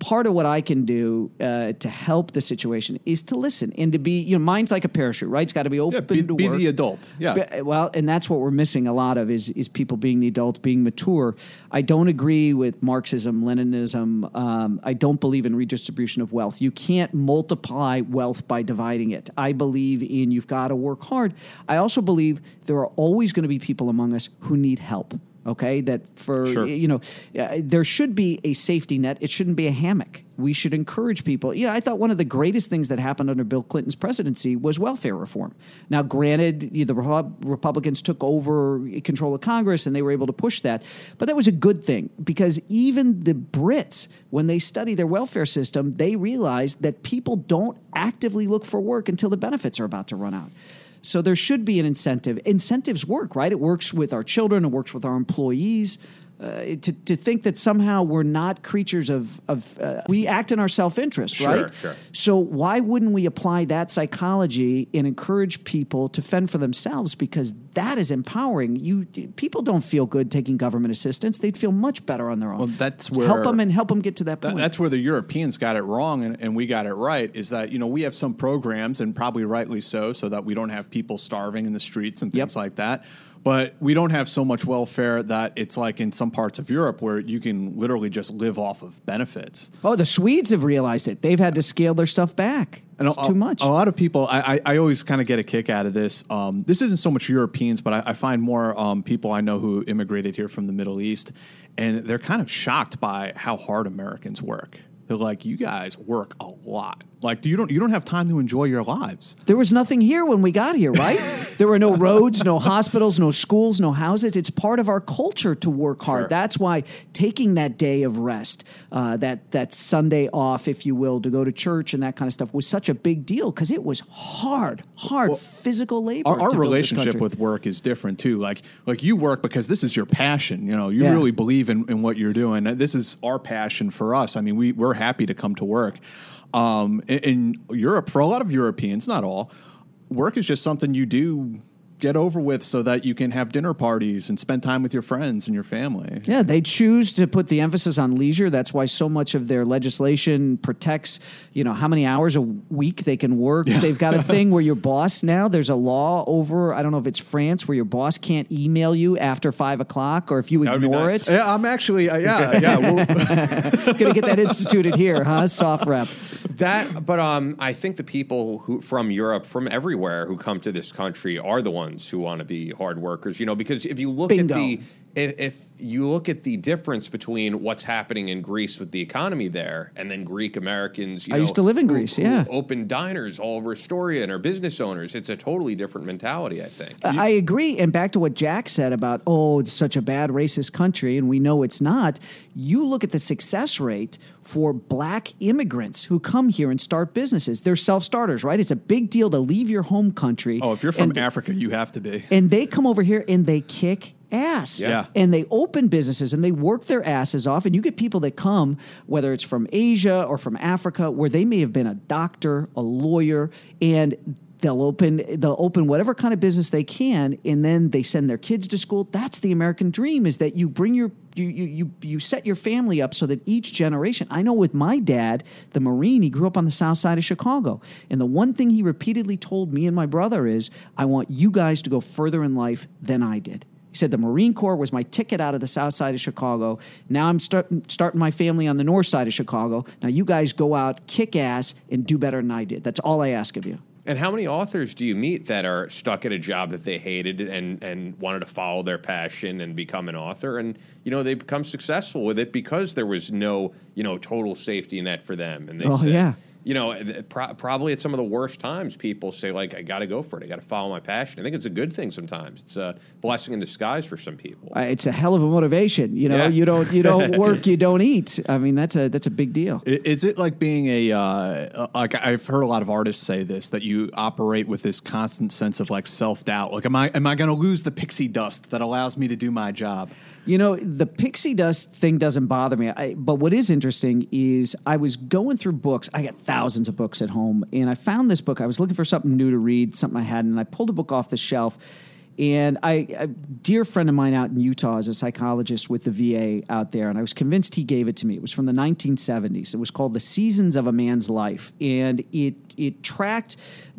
part of what I can do uh, to help the situation is to listen and to be, you know, mine's like a parachute, right? It's got to be open Yeah, be, to be work. the adult. Yeah. Be- Well, and that's what we're missing a lot of is is people being the adult, being mature. I don't agree with Marxism, Leninism. Um, I don't believe in redistribution of wealth. You can't multiply wealth by dividing it. I believe in you've got to work hard. I also believe there are always going to be people among us who need help. Okay, that for Sure. you know, uh, there should be a safety net. It shouldn't be a hammock. We should encourage people. You know, I thought one of the greatest things that happened under Bill Clinton's presidency was welfare reform. Now, granted, the Republicans took over control of Congress and they were able to push that, but that was a good thing because even the Brits, when they study their welfare system, they realize that people don't actively look for work until the benefits are about to run out. So there should be an incentive. Incentives work, right? It works with our children, it works with our employees. Uh, to, to think that somehow we're not creatures of, of uh, we act in our self-interest Sure, right sure. so why wouldn't we apply that psychology and encourage people to fend for themselves because that is empowering you people don't feel good taking government assistance they'd feel much better on their own Well, that's where help them and help them get to that That- point that's where the Europeans got it wrong and, and we got it right. Is that you know we have some programs and probably rightly so, so that we don't have people starving in the streets and things Yep. like that. But we don't have so much welfare that it's like in some parts of Europe where you can literally just live off of benefits. oh the swedes have realized it they've had to scale their stuff back And it's a, too much A lot of people, I, I, I always kind of get a kick out of this. Um, this isn't so much Europeans, but I, I find more um, people I know who immigrated here from the Middle East, and they're kind of shocked by how hard Americans work. They're like, "You guys work a lot. Like, you don't you don't have time to enjoy your lives." There was nothing here when we got here, right? [LAUGHS] there were no roads, no hospitals, no schools, no houses. It's part of our culture to work hard. Sure. That's why taking that day of rest, uh, that that Sunday off, if you will, to go to church and that kind of stuff was such a big deal because it was hard, hard physical labor. Our, our to build this relationship with work is different too. Like like you work because this is your passion. You know, you Yeah. really believe in, in what you're doing. This is our passion for us. I mean, we we're happy to come to work. Um, in, in Europe, for a lot of Europeans, not all, work is just something you do get over with so that you can have dinner parties and spend time with your friends and your family. Yeah, they choose to put the emphasis on leisure. That's why so much of their legislation protects, you know, how many hours a week they can work. They've got a thing where [LAUGHS] your boss now, there's a law over, I don't know if it's France, where your boss can't email you after five o'clock or if you ignore nice. it. Yeah, I'm actually, uh, yeah, yeah. Well, [LAUGHS] [LAUGHS] Gonna get that instituted here, huh? SOFREP. That, but um, I think the people who from Europe, from everywhere, who come to this country are the ones who want to be hard workers. You know, because if you look Bingo. at the if, if you look at the difference between what's happening in Greece with the economy there, and then Greek Americans, you I know, used to live in who- Greece, who yeah. open diners all over Astoria and are business owners. It's a totally different mentality, I think. Uh, I agree. And back to what Jack said about, oh, it's such a bad racist country, and we know it's not. You look at the success rate for black immigrants who come here and start businesses. They're self starters, right? It's a big deal to leave your home country. Oh, if you're from and, Africa, you have to be. and they come over here and they kick ass. Yeah. And they open businesses and they work their asses off. And you get people that come, whether it's from Asia or from Africa, where they may have been a doctor, a lawyer, and they'll open they'll open whatever kind of business they can and then they send their kids to school that's the american dream is that you bring your you, you, you, you set your family up so that each generation i know with my dad the marine he grew up on the south side of chicago and the one thing he repeatedly told me and my brother is i want you guys to go further in life than i did he said the Marine Corps was my ticket out of the south side of Chicago. Now I'm start, starting my family on the north side of Chicago. Now you guys go out, kick ass, and do better than I did. That's all I ask of you. And how many authors do you meet that are stuck at a job that they hated and, and wanted to follow their passion and become an author? And, you know, they become successful with it because there was no, you know, total safety net for them. And they Oh, said, yeah. You know, pro- probably at some of the worst times, people say, like, I got to go for it. I got to follow my passion. I think it's a good thing sometimes. It's a blessing in disguise for some people. Uh, It's a hell of a motivation. You know, Yeah. you don't you don't [LAUGHS] work, you don't eat. I mean, that's a that's a big deal. Is it like being a uh, like I've heard a lot of artists say this that you operate with this constant sense of like self doubt. Like, am I am I going to lose the pixie dust that allows me to do my job? You know, the pixie dust thing doesn't bother me. I, but what is interesting is I was going through books. I got thousands of books at home, and I found this book. I was looking for something new to read, something I hadn't, and I pulled a book off the shelf. And I, a dear friend of mine out in Utah is a psychologist with the VA out there, and I was convinced he gave it to me. It was from the 1970s. It was called "The Seasons of a Man's Life," and it it tracked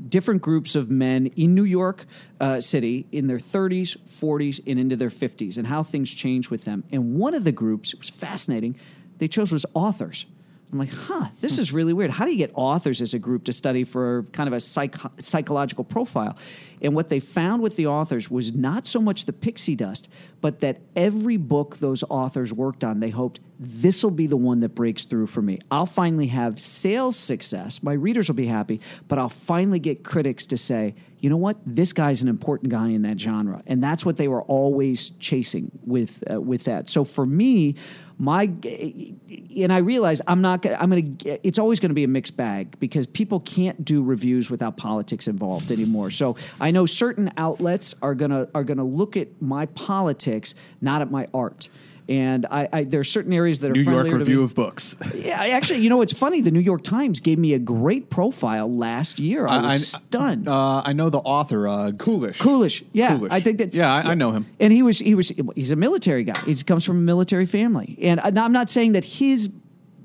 different groups of men in New York uh, City in their 30s, 40s, and into their 50s, and how things changed with them. And one of the groups, it was fascinating, they chose was authors. I'm like, huh, this is really weird. How do you get authors as a group to study for kind of a psych- psychological profile? And what they found with the authors was not so much the pixie dust, but that every book those authors worked on, they hoped this will be the one that breaks through for me. I'll finally have sales success. My readers will be happy, but I'll finally get critics to say, you know what, this guy's an important guy in that genre, and that's what they were always chasing with uh, with that. So for me, my and I realize I'm not gonna, I'm going to it's always going to be a mixed bag because people can't do reviews without politics involved anymore. So I know certain outlets are going to are going to look at my politics, not at my art. And I, I there are certain areas that are New York Review of Books. [LAUGHS] Yeah, I actually, you know, it's funny. The New York Times gave me a great profile last year. I was stunned. Uh, I know the author, uh, Coolish. Coolish, yeah, Coolish. I think that. Yeah, I, I know him. And he was he was he's a military guy. He comes from a military family, and I- I'm not saying that his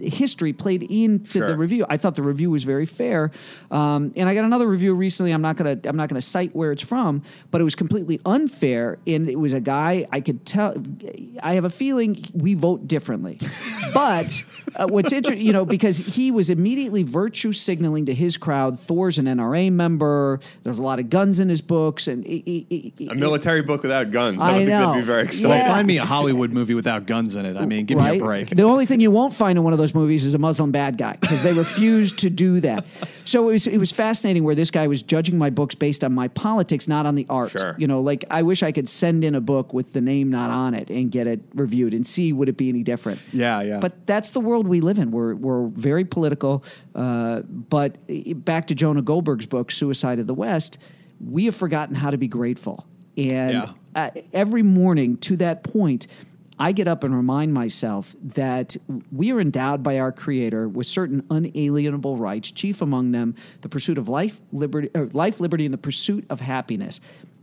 history played into Sure. the review. I thought the review was very fair, um, and I got another review recently. I'm not gonna I'm not gonna cite where it's from, but it was completely unfair. And it was a guy I could tell. I have a feeling we vote differently, [LAUGHS] but uh, what's interesting, you know, because he was immediately virtue signaling to his crowd. Thor's an NRA member. There's a lot of guns in his books, and it, it, it, A military book without guns. I I don't think know. that'd be very Yeah. exciting. Well, find me a Hollywood movie without guns in it. I mean, give me a break. The only thing you won't find in one of those movies is a Muslim bad guy because they refuse to do that. So it was it was fascinating where this guy was judging my books based on my politics, not on the art. Sure. You know, like I wish I could send in a book with the name not on it and get it reviewed and see would it be any different. Yeah, yeah. But that's the world we live in. We're we're very political. Uh, but back to Jonah Goldberg's book, Suicide of the West, we have forgotten how to be grateful. And Yeah. uh, every morning to that point, I get up and remind myself that we are endowed by our Creator with certain unalienable rights, chief among them the pursuit of life, liberty, life, liberty, and the pursuit of happiness.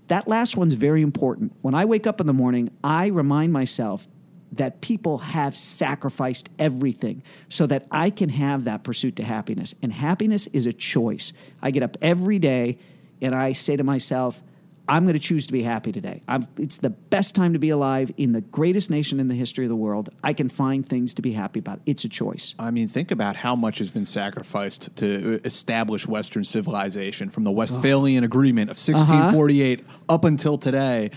That last one's very important. When I wake up in the morning, I remind myself that people have sacrificed everything so that I can have that pursuit to happiness. And happiness is a choice. I get up every day and I say to myself, I'm going to choose to be happy today. I'm, it's the best time to be alive in the greatest nation in the history of the world. I can find things to be happy about. It's a choice. I mean, think about how much has been sacrificed to establish Western civilization from the Westphalian Agreement of 1648 up until today.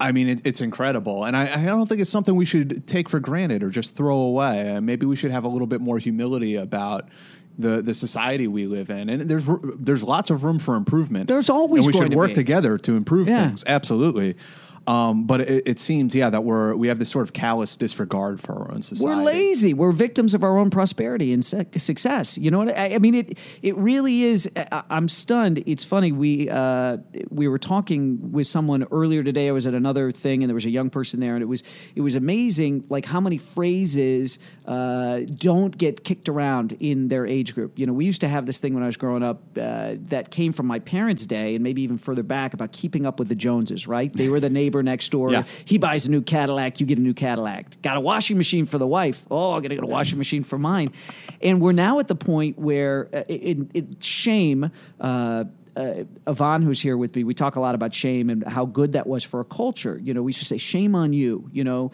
I mean, it, it's incredible, and I, I don't think it's something we should take for granted or just throw away. Uh, maybe we should have a little bit more humility about the the society we live in, and there's there's lots of room for improvement. There's always and we going should work be. together to improve Yeah. things. Absolutely. Um, but it, it seems, yeah, that we're we have this sort of callous disregard for our own society. We're lazy. We're victims of our own prosperity and success. You know what I, I mean? It it really is. I, I'm stunned. It's funny. We uh, we were talking with someone earlier today. I was at another thing, and there was a young person there, and it was it was amazing. Like how many phrases uh, don't get kicked around in their age group. You know, we used to have this thing when I was growing up uh, that came from my parents' day, and maybe even further back about keeping up with the Joneses. Right? They were the [LAUGHS] neighbor next door. Yeah. He buys a new Cadillac, you get a new Cadillac. Got a washing machine for the wife. Oh, I got to get a washing machine for mine. And we're now at the point where uh, it, it, shame. Uh, uh, Yvonne, who's here with me, we talk a lot about shame and how good that was for a culture. You know, we used to say "shame on you," you know,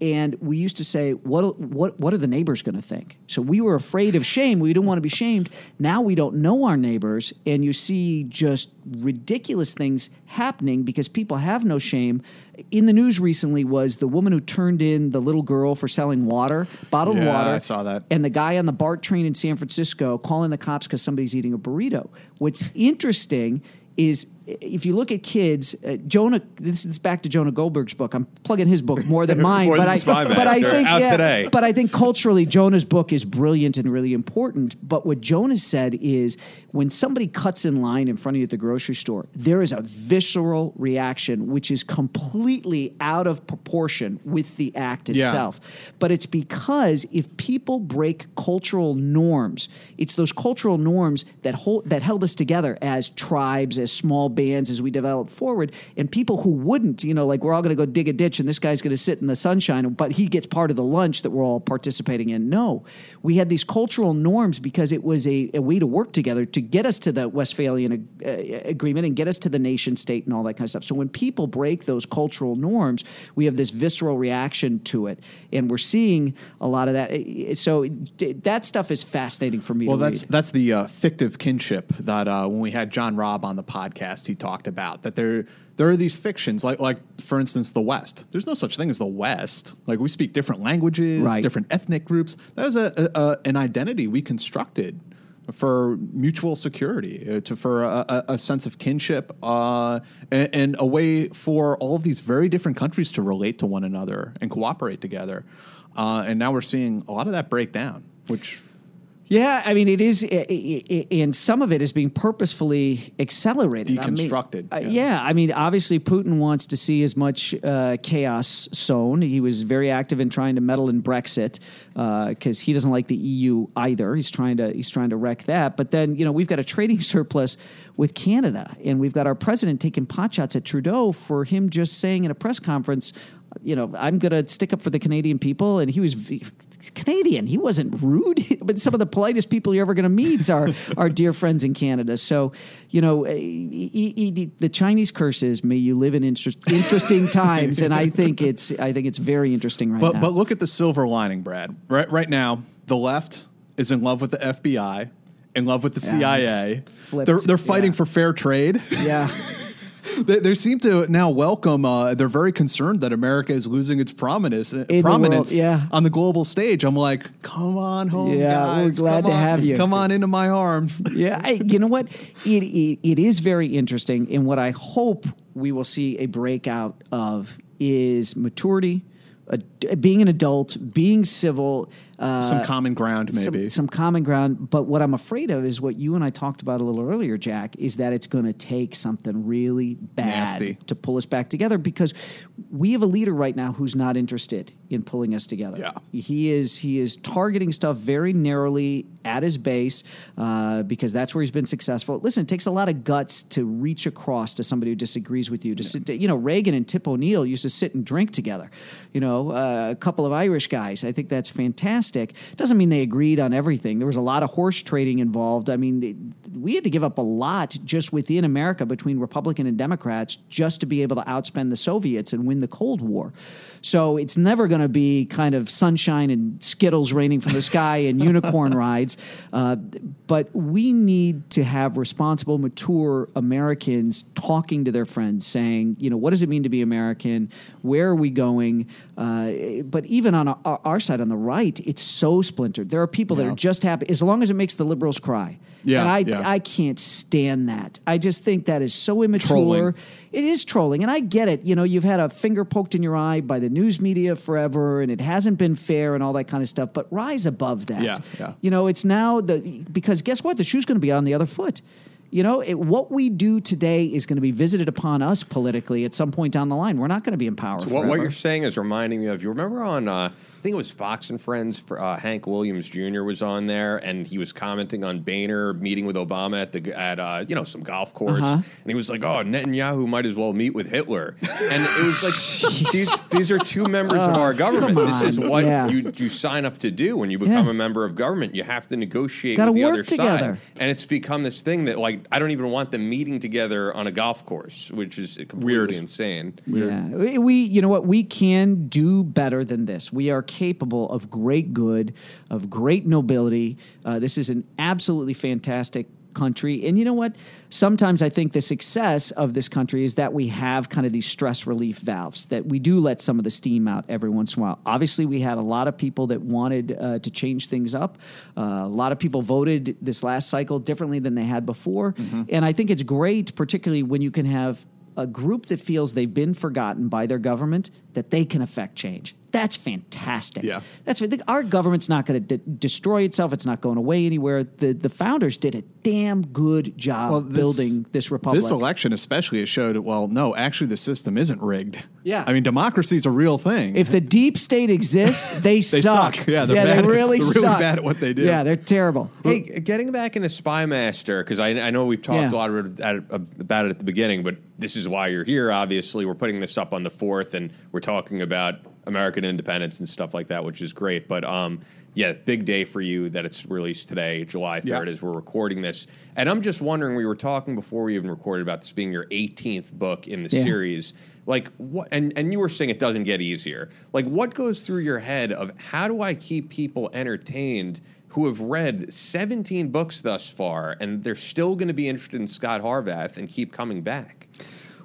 and we used to say, "What what what are the neighbors going to think?" So we were afraid of shame. We didn't want to be shamed. Now we don't know our neighbors, and you see just ridiculous things happening because people have no shame. In the news recently was the woman who turned in the little girl for selling water, bottled Yeah, water. I saw that. And the guy on the BART train in San Francisco calling the cops because somebody's eating a burrito. What's interesting is if you look at kids, uh, Jonah. This is back to Jonah Goldberg's book. I'm plugging his book more than [LAUGHS] mine, More but than I, but I think yeah. But I think culturally, Jonah's book is brilliant and really important. But what Jonah said is when somebody cuts in line in front of you at the grocery store, there is a visceral reaction which is completely out of proportion with the act Yeah. itself. But it's because if people break cultural norms, it's those cultural norms that hold that held us together as tribes, as small bands, as we develop forward. And people who wouldn't, you know, like we're all going to go dig a ditch, and this guy's going to sit in the sunshine, but he gets part of the lunch that we're all participating in. No, we had these cultural norms because it was a, a way to work together to get us to the Westphalian uh, agreement and get us to the nation state and all that kind of stuff. So when people break those cultural norms, we have this visceral reaction to it, and we're seeing a lot of that. So that stuff is fascinating for me. Well, to that's read. that's the uh, fictive kinship that uh, when we had John Robb on the podcast, he talked about that there there are these fictions like like for instance the West. There's no such thing as the West. Like we speak different languages, Right. different ethnic groups. That was a, a, an identity we constructed for mutual security, uh, to for a, a, a sense of kinship, uh, and, and a way for all of these very different countries to relate to one another and cooperate together. Uh, and now we're seeing a lot of that break down, which Yeah, I mean, it is, i- i- i- and some of it is being purposefully accelerated, I mean, Deconstructed, uh, yeah. yeah. I mean, obviously, Putin wants to see as much uh, chaos sown. He was very active in trying to meddle in Brexit because he doesn't like the EU either. He's trying to he's trying to wreck that. But then, you know, we've got a trading [LAUGHS] surplus with Canada, and we've got our president taking potshots at Trudeau for him just saying in a press conference you know, I'm going to stick up for the Canadian people. And he was Canadian. He wasn't rude, [LAUGHS] but some of the politest people you're ever going to meet are [LAUGHS] our dear friends in Canada. So, you know, eh, the Chinese curse is may you live in inter- interesting [LAUGHS] times. And I think it's, I think it's very interesting right But now. but look at the silver lining, Brad. Right right now, the left is in love with the FBI, in love with the Yeah, CIA. They're they're fighting Yeah. for fair trade. yeah. [LAUGHS] they, they seem to now welcome. Uh, they're very concerned that America is losing its prominence the prominence world, yeah. on the global stage. I'm like, come on home, Yeah, guys. we're glad Come to on- have you. Come on into my arms. [LAUGHS] yeah, I, you know what? It, it it is very interesting, and what I hope we will see a breakout of is maturity, uh, being an adult, being civil, uh, Some common ground, maybe. some, some common ground. But what I'm afraid of is what you and I talked about a little earlier, Jack, is that it's going to take something really bad Nasty. to pull us back together because we have a leader right now who's not interested in pulling us together. Yeah. He is he is targeting stuff very narrowly at his base uh, because that's where he's been successful. Listen, it takes a lot of guts to reach across to somebody who disagrees with you. To sit, you know, Reagan and Tip O'Neill used to sit and drink together. You know, uh, a couple of Irish guys. I think that's fantastic. Fantastic. Doesn't mean they agreed on everything. There was a lot of horse trading involved. I mean, they, we had to give up a lot just within America between Republican and Democrats just to be able to outspend the Soviets and win the Cold War. So it's never going to be kind of sunshine and Skittles raining from the sky and [LAUGHS] unicorn rides. Uh, but we need to have responsible, mature Americans talking to their friends, saying, you know, what does it mean to be American? Where are we going? Uh, but even on our, our, side, on the right, it's so splintered. There are people yeah. that are just happy as long as it makes the liberals cry. Yeah, and I, yeah. I can't stand that. I just think that is so immature. Trolling. It is trolling, and I get it. You know, you've had a finger poked in your eye by the news media forever, and it hasn't been fair and all that kind of stuff. But rise above that. Yeah, yeah. You know, it's now the because guess what? The shoe's going to be on the other foot. You know, it, what we do today is going to be visited upon us politically at some point down the line. We're not going to be in power. So what, what, you're saying is reminding me of you remember on uh, I think it was Fox and Friends. For, uh, Hank Williams Jr. was on there, and he was commenting on Boehner meeting with Obama at the at uh, you know some golf course, uh-huh. and he was like, "Oh, Netanyahu might as well meet with Hitler," and it was like [LAUGHS] these these are two members of our government. This is what yeah. you you sign up to do when you become yeah. a member of government. You have to negotiate Gotta with the work other together. side, and it's become this thing that like I don't even want them meeting together on a golf course, which is completely Weird. insane. Yeah, we you know what we can do better than this. We are capable of great good, of great nobility. Uh, this is an absolutely fantastic country. And you know what? Sometimes I think the success of this country is that we have kind of these stress relief valves, that we do let some of the steam out every once in a while. Obviously, we had a lot of people that wanted uh, to change things up. Uh, a lot of people voted this last cycle differently than they had before. Mm-hmm. And I think it's great, particularly when you can have a group that feels they've been forgotten by their government, that they can affect change. That's fantastic. Yeah. That's our government's not going to de- destroy itself. It's not going away anywhere. The the founders did a damn good job Well, this- building this republic. This election, especially, has showed well, no, actually, the system isn't rigged. Yeah. I mean, democracy is a real thing. if the deep state exists, [LAUGHS] they, suck. suck. Yeah, they're yeah, bad they at- really they're really suck. bad at what they do. Yeah, they're terrible. Hey, getting back into Spymaster because I, I know we've talked Yeah. a lot about it at the beginning, but this is why you're here. Obviously, we're putting this up on the fourth, and we're talking about American independence and stuff like that, which is great. But um, yeah, big day for you that it's released today, July third, Yeah. as we're recording this. And I'm just wondering, we were talking before we even recorded about this being your 18th book in the Yeah. series. Like what? And and you were saying it doesn't get easier. Like what goes through your head of how do I keep people entertained? Who have read 17 books thus far, and they're still going to be interested in Scot Harvath and keep coming back.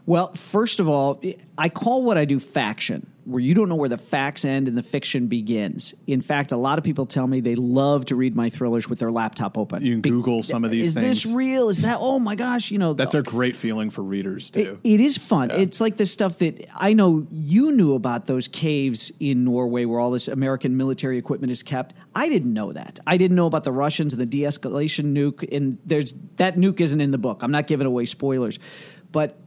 Well, first of all, I call what I do faction, where you don't know where the facts end and the fiction begins. In fact, a lot of people tell me they love to read my thrillers with their laptop open. You can Google some of these Is things. this real? Is that? Oh my gosh! You know, That's a great feeling for readers too. it, it is fun. It's like the stuff that I know you knew about those caves in Norway where all this American military equipment is kept. I didn't know that. I didn't know about the Russians and the de-escalation nuke. And there's that nuke isn't in the book. I'm not giving away spoilers, but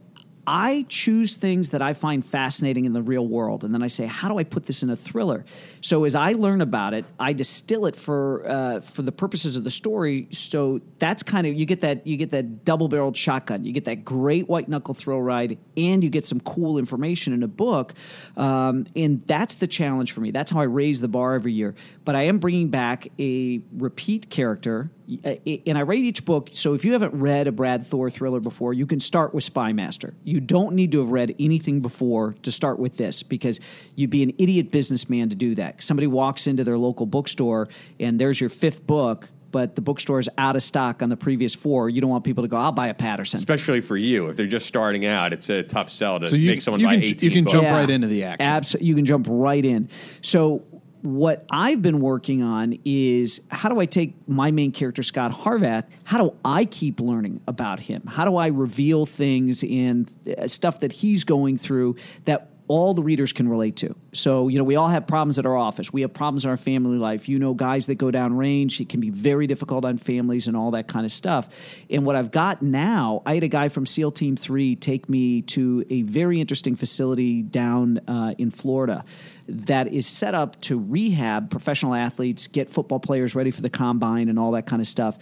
I choose things that I find fascinating in the real world, and then I say, how do I put this in a thriller? So as I learn about it, I distill it for uh, for the purposes of the story. So that's kind of you get that you get that double barreled shotgun, you get that great white knuckle thrill ride, and you get some cool information in a book, um, and that's the challenge for me. That's how I raise the bar every year. But I am bringing back a repeat character uh, and I rate each book. So if you haven't read a Brad Thor thriller before, you can start with Spymaster. You don't need to have read anything before to start with this because you'd be an idiot businessman to do that. Somebody walks into their local bookstore and there's your fifth book. But the bookstore is out of stock on the previous four. You don't want people to go. I'll buy a Patterson. Especially for you, if they're just starting out, it's a tough sell to So you- make someone you buy can- 18 you can books. jump right into the action. Abso- you can jump right in. So what I've been working on is how do I take my main character Scot Harvath? How do I keep learning about him? How do I reveal things and uh, stuff that he's going through that all the readers can relate to. So, you know, we all have problems at our office. We have problems in our family life. You know, guys that go down range, it can be very difficult on families and all that kind of stuff. And what I've got now, I had a guy from SEAL Team 3 take me to a very interesting facility down uh, in Florida that is set up to rehab professional athletes, get football players ready for the combine and all that kind of stuff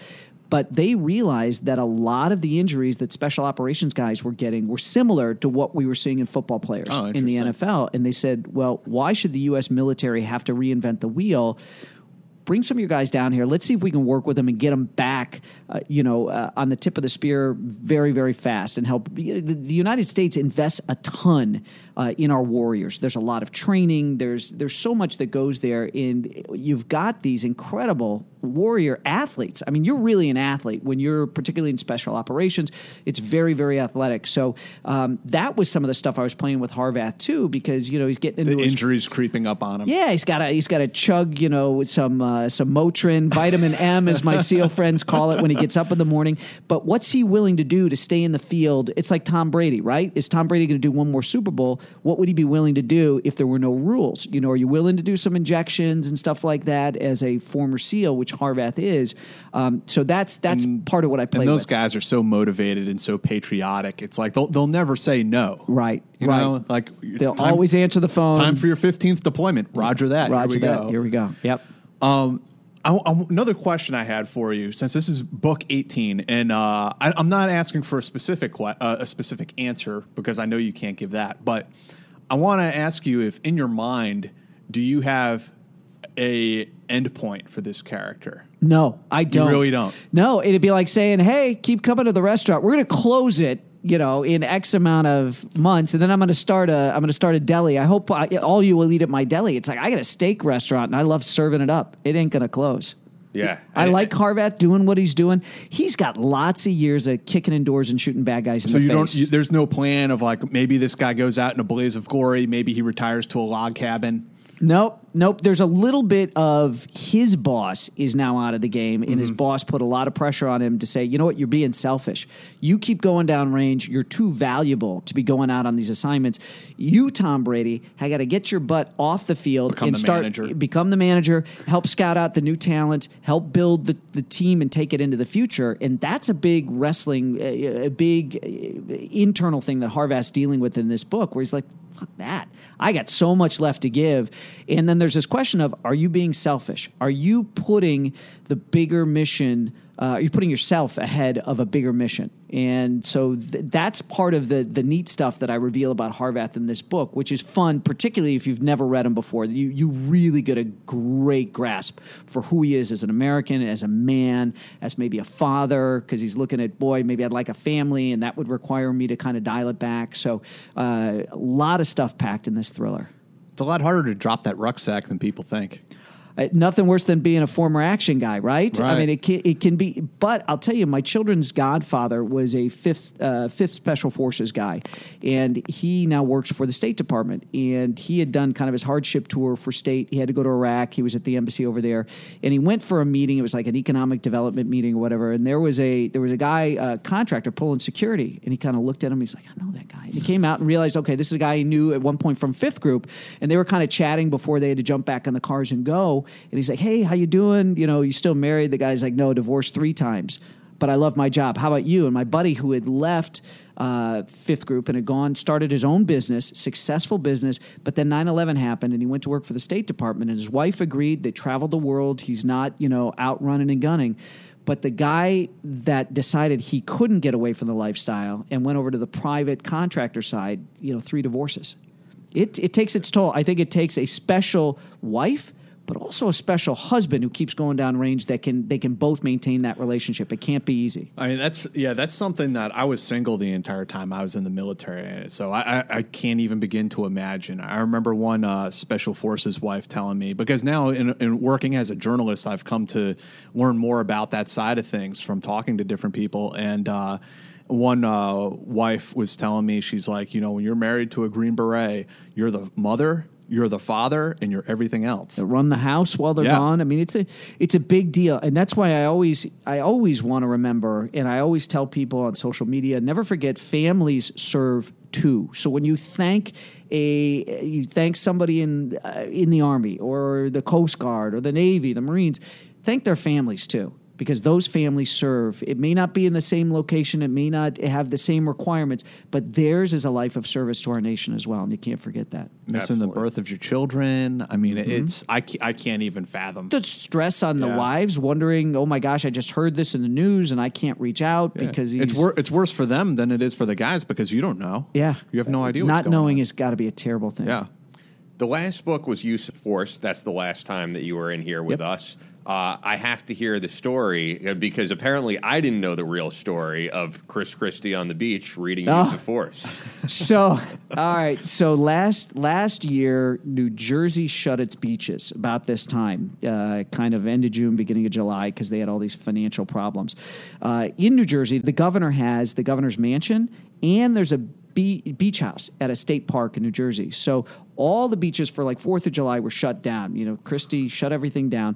but they realized that a lot of the injuries that special operations guys were getting were similar to what we were seeing in football players Oh, in the. NFL. And they said, well, why should the U.S. military have to reinvent the wheel? Bring some of your guys down here. Let's see if we can work with them and get them back, uh, you know, uh, on the tip of the spear very, very fast and help. The, the United States invests a ton uh, in our warriors. There's a lot of training. There's there's so much that goes there, and you've got these incredible warrior athletes. I mean, you're really an athlete when you're particularly in special operations. It's very, very athletic. So um, that was some of the stuff I was playing with Harvath too, because you know he's getting into The his injuries creeping up on him. yeah, he's got to he's got to chug, you know, with some uh, some Motrin, vitamin M, as my [LAUGHS] SEAL friends call it, when he gets up in the morning. But what's he willing to do to stay in the field? It's like Tom Brady, right? Is Tom Brady going to do one more Super Bowl? What would he be willing to do if there were no rules? You know, are you willing to do some injections and stuff like that as a former SEAL, which Harvath is? Um, so that's that's part of what I play And those with. guys are so motivated and so patriotic. It's like they'll they'll never say no. Right, You right. know, like They'll time- always answer the phone. Time for your fifteenth deployment. Roger that. Roger Here we that. go. Here we go. Yep. Um, I, I- another question I had for you, since this is book eighteen, and uh, I, I'm not asking for a specific uh, a specific answer because I know you can't give that, but I want to ask you if, in your mind, do you have a endpoint for this character? No, I don't. really don't? No, it'd be like saying, "Hey, keep coming to the restaurant. We're going to close it." You know, in X amount of months, and then I'm going to start a I'm going to start a deli. I hope I, all you will eat at my deli. It's like I got a steak restaurant, and I love serving it up. It ain't going to close. Yeah. I like Harvath doing what he's doing. He's got lots of years of kicking indoors and shooting bad guys in So the you face. don't. You, there's no plan of like maybe this guy goes out in a blaze of glory. Maybe he retires to a log cabin. Nope, nope. There's a little bit of his boss is now out of the game, and Mm-hmm. his boss put a lot of pressure on him to say, you know what, you're being selfish. You keep going down range. You're too valuable to be going out on these assignments. You, Tom Brady, I got to get your butt off the field Become and the start manager. become the manager, help scout out the new talent, help build the, the team and take it into the future. And that's a big wrestling, a, a big uh, internal thing that Harvath's dealing with in this book, where he's like, fuck that. I got so much left to give. And then there's this question of are you being selfish? Are you putting the bigger mission, uh, are putting yourself ahead of a bigger mission? And so th- that's part of the, the neat stuff that I reveal about Harvath in this book, which is fun, particularly if you've never read him before. You, you really get a great grasp for who he is as an American, as a man, as maybe a father, because he's looking at, boy, maybe I'd like a family, and that would require me to kind of dial it back. So uh, a lot of stuff packed in this thriller. It's a lot harder to drop that rucksack than people think. Uh, nothing worse than being a former action guy, right? I mean, it can, it can be. But I'll tell you, my children's godfather was a fifth uh, fifth Special Forces guy, and he now works for the State Department. And he had done kind of his hardship tour for state. He had to go to Iraq. He was at the embassy over there, and he went for a meeting. It was like an economic development meeting or whatever. And there was a there was a guy, a contractor, pulling security, and he kind of looked at him. He's like, I know that guy. And he came out and realized, okay, this is a guy he knew at one point from fifth group, and they were kind of chatting before they had to jump back in the cars and go. And he's like, Hey, how you doing? You know, you still married? The guy's like, No, divorced three times. But I love my job. How about you? And my buddy who had left uh, fifth group and had gone, started his own business, successful business. But then 9 11 happened and he went to work for the State Department. And his wife agreed. They traveled the world. He's not, you know, out running and gunning. But the guy that decided he couldn't get away from the lifestyle and went over to the private contractor side, you know, three divorces. It, it takes its toll. I think it takes a special wife, but also a special husband who keeps going down range that can they can both maintain that relationship. It can't be easy. I mean, that's yeah, that's something that I was single the entire time I was in the military, so I, I, I can't even begin to imagine. I remember one uh, special forces wife telling me because now in, in working as a journalist, I've come to learn more about that side of things from talking to different people, and uh, one uh, wife was telling me she's like, you know, when you're married to a Green Beret, you're the mother. You're the father, and you're everything else. run the house while they're Yeah. gone. I mean, it's a it's a big deal, and that's why I always I always want to remember, and I always tell people on social media, never forget families serve too. So when you thank a you thank somebody in uh, in the army or the Coast Guard or the Navy, the Marines, thank their families too. Because those families serve. It may not be in the same location, it may not have the same requirements, but theirs is a life of service to our nation as well, and you can't forget that. Missing the birth of your children. I mean, Mm-hmm. it's I, I can't even fathom. the stress on the wives, wondering, "Oh my gosh, I just heard this in the news and I can't reach out because he's it's wor- it's worse for them than it is for the guys because you don't know. yeah, you have no idea. What's Not going knowing on. has got to be a terrible thing. yeah. The last book was Use of Force. That's the last time that you were in here with Yep. us. Uh, I have to hear the story uh, because apparently I didn't know the real story of Chris Christie on the beach reading Oh. Use of Force. [LAUGHS] so all right so last last year new jersey shut its beaches about this time uh, kind of end of june beginning of july because they had all these financial problems uh, in new jersey the governor has the governor's mansion and there's a beach house at a state park in new jersey so all the beaches for like fourth of july were shut down you know christie shut everything down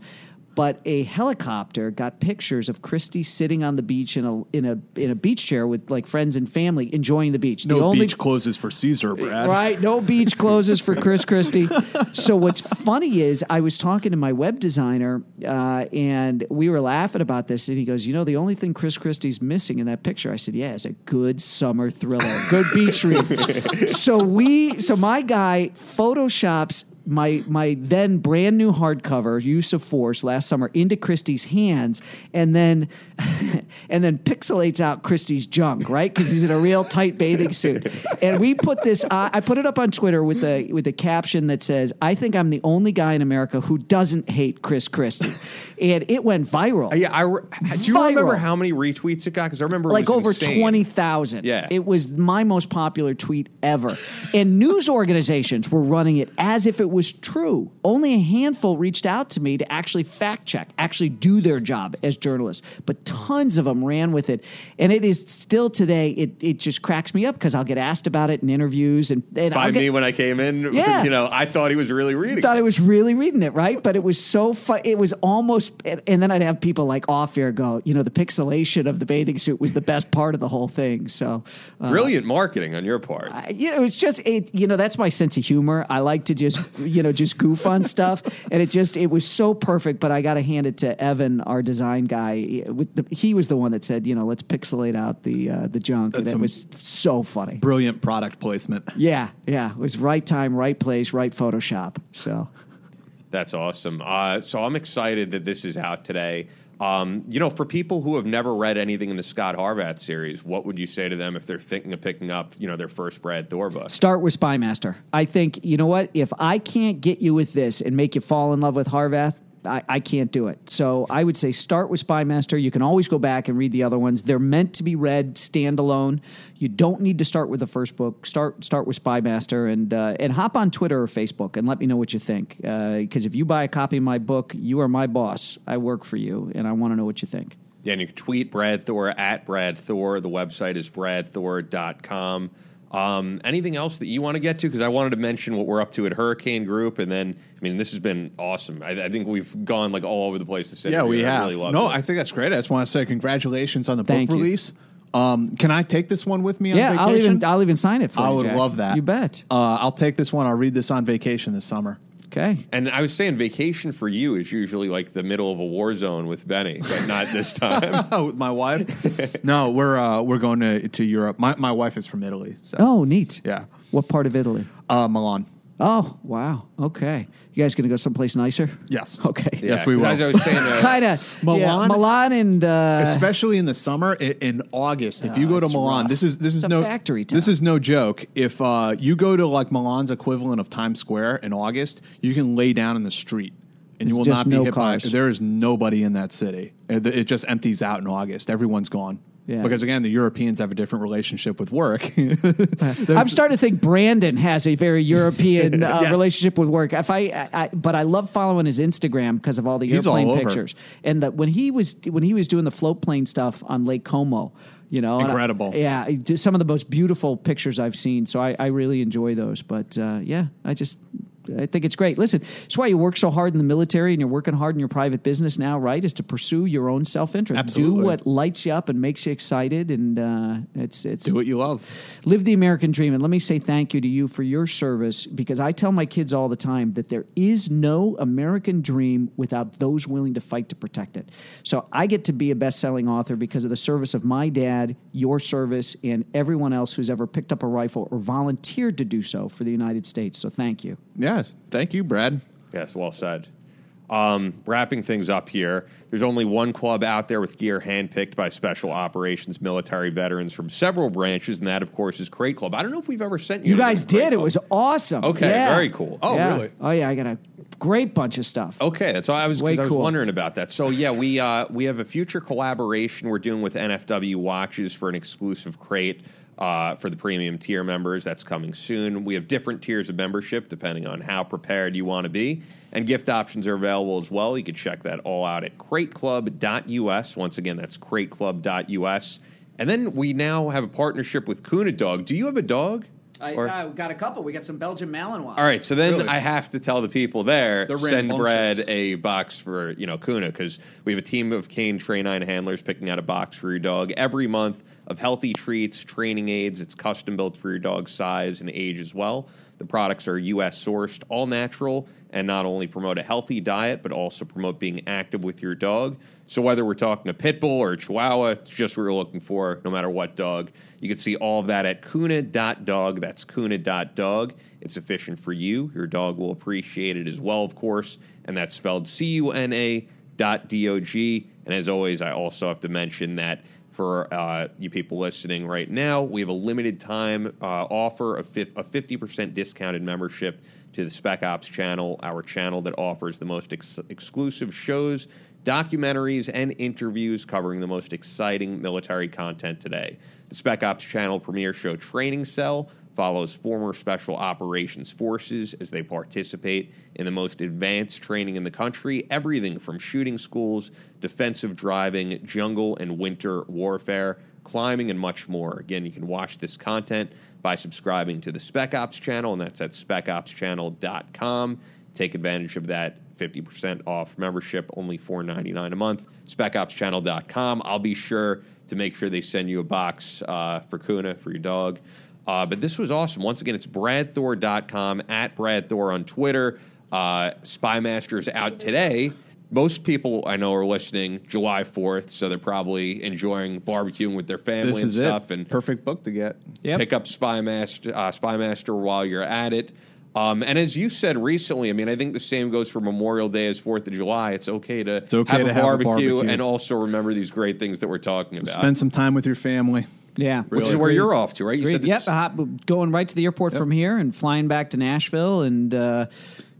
but a helicopter got pictures of Christie sitting on the beach in a in a in a beach chair with like friends and family enjoying the beach. No the only beach closes for Caesar, Brad. Right, no beach closes for Chris Christie. [LAUGHS] So what's funny is I was talking to my web designer, uh, and we were laughing about this, and he goes, "You know, the only thing Chris Christie's missing in that picture," I said, "Yeah, it's a good summer thriller, good beach read." [LAUGHS] so we, so my guy photoshops my my then brand new hardcover use of force last summer into Christie's hands. And then [LAUGHS] and then pixelates out Christie's junk right because he's in a real tight bathing suit and we put this uh, I put it up on Twitter with a with a caption that says I think I'm the only guy in America who doesn't hate Chris Christie and it went viral Uh, yeah, I re- do you remember how many retweets it got? Because I remember it like over insane. 20,000. Yeah. It was my most popular tweet ever. and news organizations were running it as if it was true. Only a handful reached out to me to actually fact check, actually do their job as journalists. But tons of them ran with it. And it is still today, it, it just cracks me up because I'll get asked about it in interviews. And, and By I'll get, me when I came in, [LAUGHS] Yeah. you know, I thought he was really reading. thought it. I was really reading it, right? But it was so fun. It was almost, and and then I'd have people like off air go, you know, the pixelation of the bathing suit was the best part of the whole thing. So, uh, Brilliant marketing on your part. I- you know, it's just it. You know, that's my sense of humor. I like to just, you know, just goof on stuff, and it just it was so perfect. But I got to hand it to Evan, our design guy. With the, he was the one that said, you know, let's pixelate out the uh, the junk, and That's it was so funny. Brilliant product placement. Yeah, yeah, it was right time, right place, right Photoshop. So. That's awesome. Uh, so I'm excited that this is out today. Um, you know, for people who have never read anything in the Scot Harvath series, what would you say to them if they're thinking of picking up, you know, their first Brad Thor book? Start with Spymaster. I think, you know what? If I can't get you with this and make you fall in love with Harvath, I, I can't do it. So I would say start with Spymaster. You can always go back and read the other ones. They're meant to be read standalone. You don't need to start with the first book. Start start with Spymaster and uh, and hop on Twitter or Facebook and let me know what you think. Because if you buy a copy of my book, you are my boss. I work for you, and I want to know what you think. Yeah, and you can tweet Brad Thor at Brad Thor. The website is bradthor.com. Um, anything else that you want to get to? Because I wanted to mention what we're up to at Hurricane Group, and then I mean this has been awesome. I, I think we've gone like all over the place to say. Yeah, we I have. Really no, it. I think that's great. I just want to say congratulations on the Thank book you. release. Um, can I take this one with me on Yeah, vacation? I'll even I'll even sign it for I you. would Jack. love that. You bet. Uh, I'll take this one. I'll read this on vacation this summer. Okay. And I was saying, vacation for you is usually like the middle of a war zone with Benny, but not this [LAUGHS] time. Oh, [LAUGHS] with my wife? [LAUGHS] no, we're uh, we're going to to Europe. My my wife is from Italy. So Oh, neat. yeah, What part of Italy? uh, Milan. Oh, wow. Okay. You guys going to go someplace nicer? Yes. [LAUGHS] Okay. Yes, we will. As I was saying, uh, Kind of Milan- Milan and uh, especially in the summer i- in August. If you go to Milan, rough. this is this is It's a no factory town. This is no joke. If uh, you go to like Milan's equivalent of Times Square in August, you can lay down in the street and you There's will not be no hit cars. by. There is nobody in that city. It, it just empties out in August. Everyone's gone. Yeah. Because again, the Europeans have a different relationship with work. [LAUGHS] I'm starting to think Brandon has a very European [LAUGHS] uh, Yes. relationship with work. If I, I, I, but I love following his Instagram because of all the He's airplane over. pictures. And that when he was when he was doing the float plane stuff on Lake Como, you know, and I- Incredible. yeah, some of the most beautiful pictures I've seen. So I, I really enjoy those. But uh, yeah, I just. I think it's great. Listen, that's why you work so hard in the military and you're working hard in your private business now, right? Is to pursue your own self interest. Absolutely. Do what lights you up and makes you excited, and uh, it's it's Do what you love. live the American dream. And let me say thank you to you for your service because I tell my kids all the time that there is no American dream without those willing to fight to protect it. So I get to be a best selling author because of the service of my dad, your service, and everyone else who's ever picked up a rifle or volunteered to do so for the United States. So thank you. Yeah. Thank you, Brad. Yes, well said. Um, wrapping things up here, there's only one club out there with gear handpicked by special operations military veterans from several branches, and that, of course, is Crate Club. I don't know if we've ever sent you. You guys from Crate did. It was awesome. Okay, Yeah. very cool. Oh, Yeah. really? Oh, yeah. I got a great bunch of stuff. Okay, that's all I was. Way 'cause I was wondering about that. So yeah, we uh, we have a future collaboration we're doing with NFW Watches for an exclusive crate uh, for the premium tier members. That's coming soon. We have different tiers of membership depending on how prepared you want to be, and gift options are available as well. You can check that all out at CrateClub.us. Once again, that's CrateClub.us. And then we now have a partnership with Cuna Dog. Do you have a dog? I, Or- I got a couple. We got some Belgian Malinois. All right, so then Really? I have to tell the people there They're send. Brad a box for you know Cuna because we have a team of Kane Train Nine handlers picking out a box for your dog every month of healthy treats, training aids. It's custom built for your dog's size and age as well. The products are U.S. sourced, all natural, and not only promote a healthy diet but also promote being active with your dog. So whether we're talking a pit bull or a Chihuahua, it's just what we're looking for, no matter what dog. You can see all of that at cuna.dog. That's cuna.dog. It's efficient for you. Your dog will appreciate it as well, of course. And that's spelled C U N A dot D O G. And as always, I also have to mention that for uh, you people listening right now, we have a limited time uh, offer of fif- a 50% discounted membership to the Spec Ops channel, our channel that offers the most ex- exclusive shows, documentaries, and interviews covering the most exciting military content today. The Spec Ops channel premiere show Training Cell follows former special operations forces as they participate in the most advanced training in the country, everything from shooting schools, defensive driving, jungle and winter warfare, climbing, and much more. Again, you can watch this content by subscribing to the Spec Ops channel, and that's at specopschannel.com. Take advantage of that 50% off membership, only $4.99 a month. SpecOpsChannel.com. I'll be sure to make sure they send you a box uh, for Cuna, for your dog. Uh, but this was awesome. Once again, it's bradthor.com, at bradthor on Twitter. Uh, Spymaster's out today. Most people I know are listening July 4th, so they're probably enjoying barbecuing with their family This and is stuff. it. And Perfect book to get. Yep. pick up Spymaster, uh, Spymaster while you're at it. Um, and as you said recently, I mean, I think the same goes for Memorial Day as Fourth of July. It's okay to okay have, to a, have a barbecue barbecue. and also remember these great things that we're talking about. Spend some time with your family. Yeah. which is where you're off to, right? You Great. said Yep. Uh, going right to the airport from here and flying back to Nashville and uh,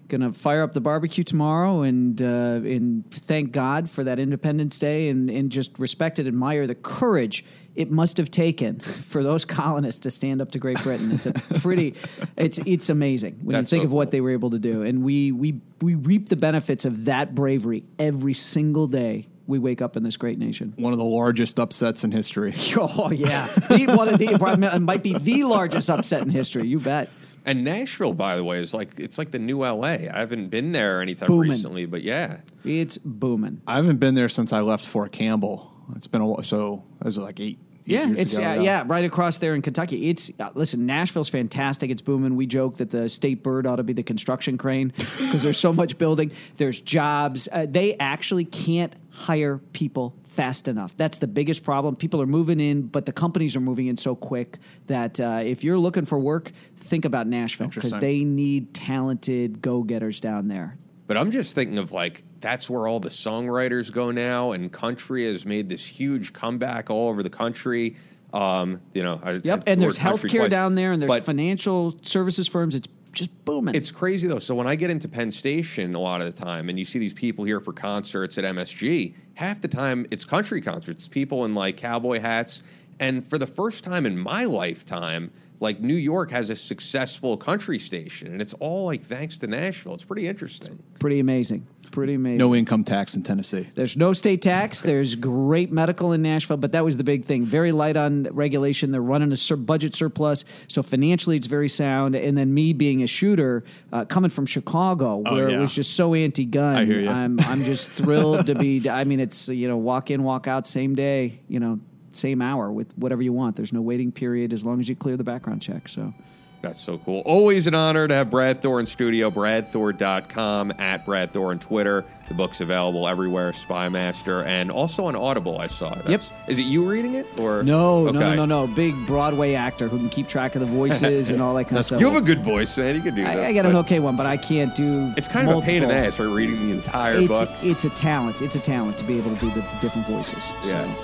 gonna fire up the barbecue tomorrow and uh, and thank God for that Independence Day and and just respect and admire the courage it must have taken for those [LAUGHS] colonists to stand up to Great Britain. It's a pretty, [LAUGHS] it's it's amazing when That's you think so of what cool. they were able to do, and we we we reap the benefits of that bravery every single day. We wake up in this great nation. One of the largest upsets in history. [LAUGHS] Oh yeah, the, one of the it might be the largest upset in history. You bet. And Nashville, by the way, is like it's like the new LA. I haven't been there anytime Booming. recently, but yeah, It's booming. I haven't been there since I left Fort Campbell. It's been a while. So it was like eight. Yeah, it's ago, uh, yeah, right across there in Kentucky. It's uh, listen, Nashville's fantastic. It's booming. We joke that the state bird ought to be the construction crane [LAUGHS] because there's so much building. There's jobs. Uh, they actually can't hire people fast enough. That's the biggest problem. People are moving in, but the companies are moving in so quick that uh, if you're looking for work, think about Nashville because they need talented go-getters down there. But I'm just thinking of like that's where all the songwriters go now, and country has made this huge comeback all over the country. Um, you know, I, Yep, I- and there's healthcare twice. down there, and there's But financial services firms. It's just booming. It's crazy though. So when I get into Penn Station a lot of the time, and you see these people here for concerts at MSG, half the time it's country concerts. People in like cowboy hats, and for the first time in my lifetime, like New York has a successful country station, and it's all like thanks to Nashville. It's pretty interesting. pretty amazing. Pretty amazing. No income tax in Tennessee. There's no state tax. There's great medical in Nashville, but that was the big thing. Very light on regulation. They're running a sur- budget surplus, so financially it's very sound. And then me being a shooter, uh, coming from Chicago, where it yeah. was just so anti-gun, I hear ya. I'm I'm just thrilled to be. I mean, it's you know walk in, walk out, same day. You know, same hour with whatever you want. There's no waiting period as long as you clear the background check. So. That's so cool. Always an honor to have Brad Thor in studio. BradThor.com, at Brad Thor on Twitter. The book's available everywhere, Spymaster, and also on Audible, I saw it. That's- Is it you reading it? or No, no, no, no, no. Big Broadway actor who can keep track of the voices and all that kind of [LAUGHS] stuff. You have a good voice, man. You can do that. I, I got an okay one, but I can't do. It's kind of a pain in the multiple. ass, right? Reading the entire It's, book. it's a talent. It's a talent to be able to do the different voices. So. Yeah.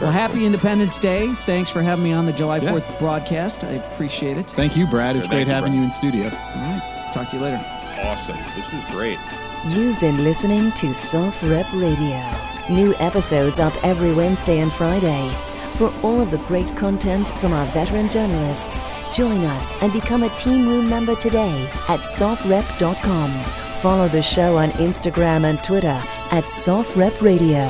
Well, happy Independence Day. Thanks for having me on the July Yeah. 4th broadcast. I appreciate it. Thank you, Brad. It was Sure, great you, having Brad. you in studio. All right. Talk to you later. awesome. This was great. You've been listening to SOFREP Radio. New episodes up every Wednesday and Friday. For all of the great content from our veteran journalists, join us and become a Team Room member today at sofrep.com. Follow the show on Instagram and Twitter at SOFREP Radio.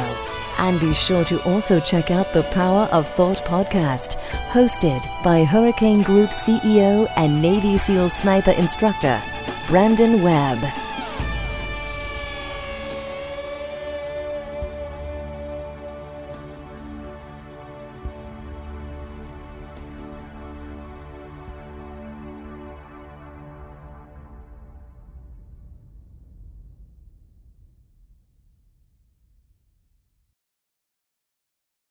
And be sure to also check out the Power of Thought podcast, hosted by Hurricane Group CEO and Navy SEAL sniper instructor, Brandon Webb.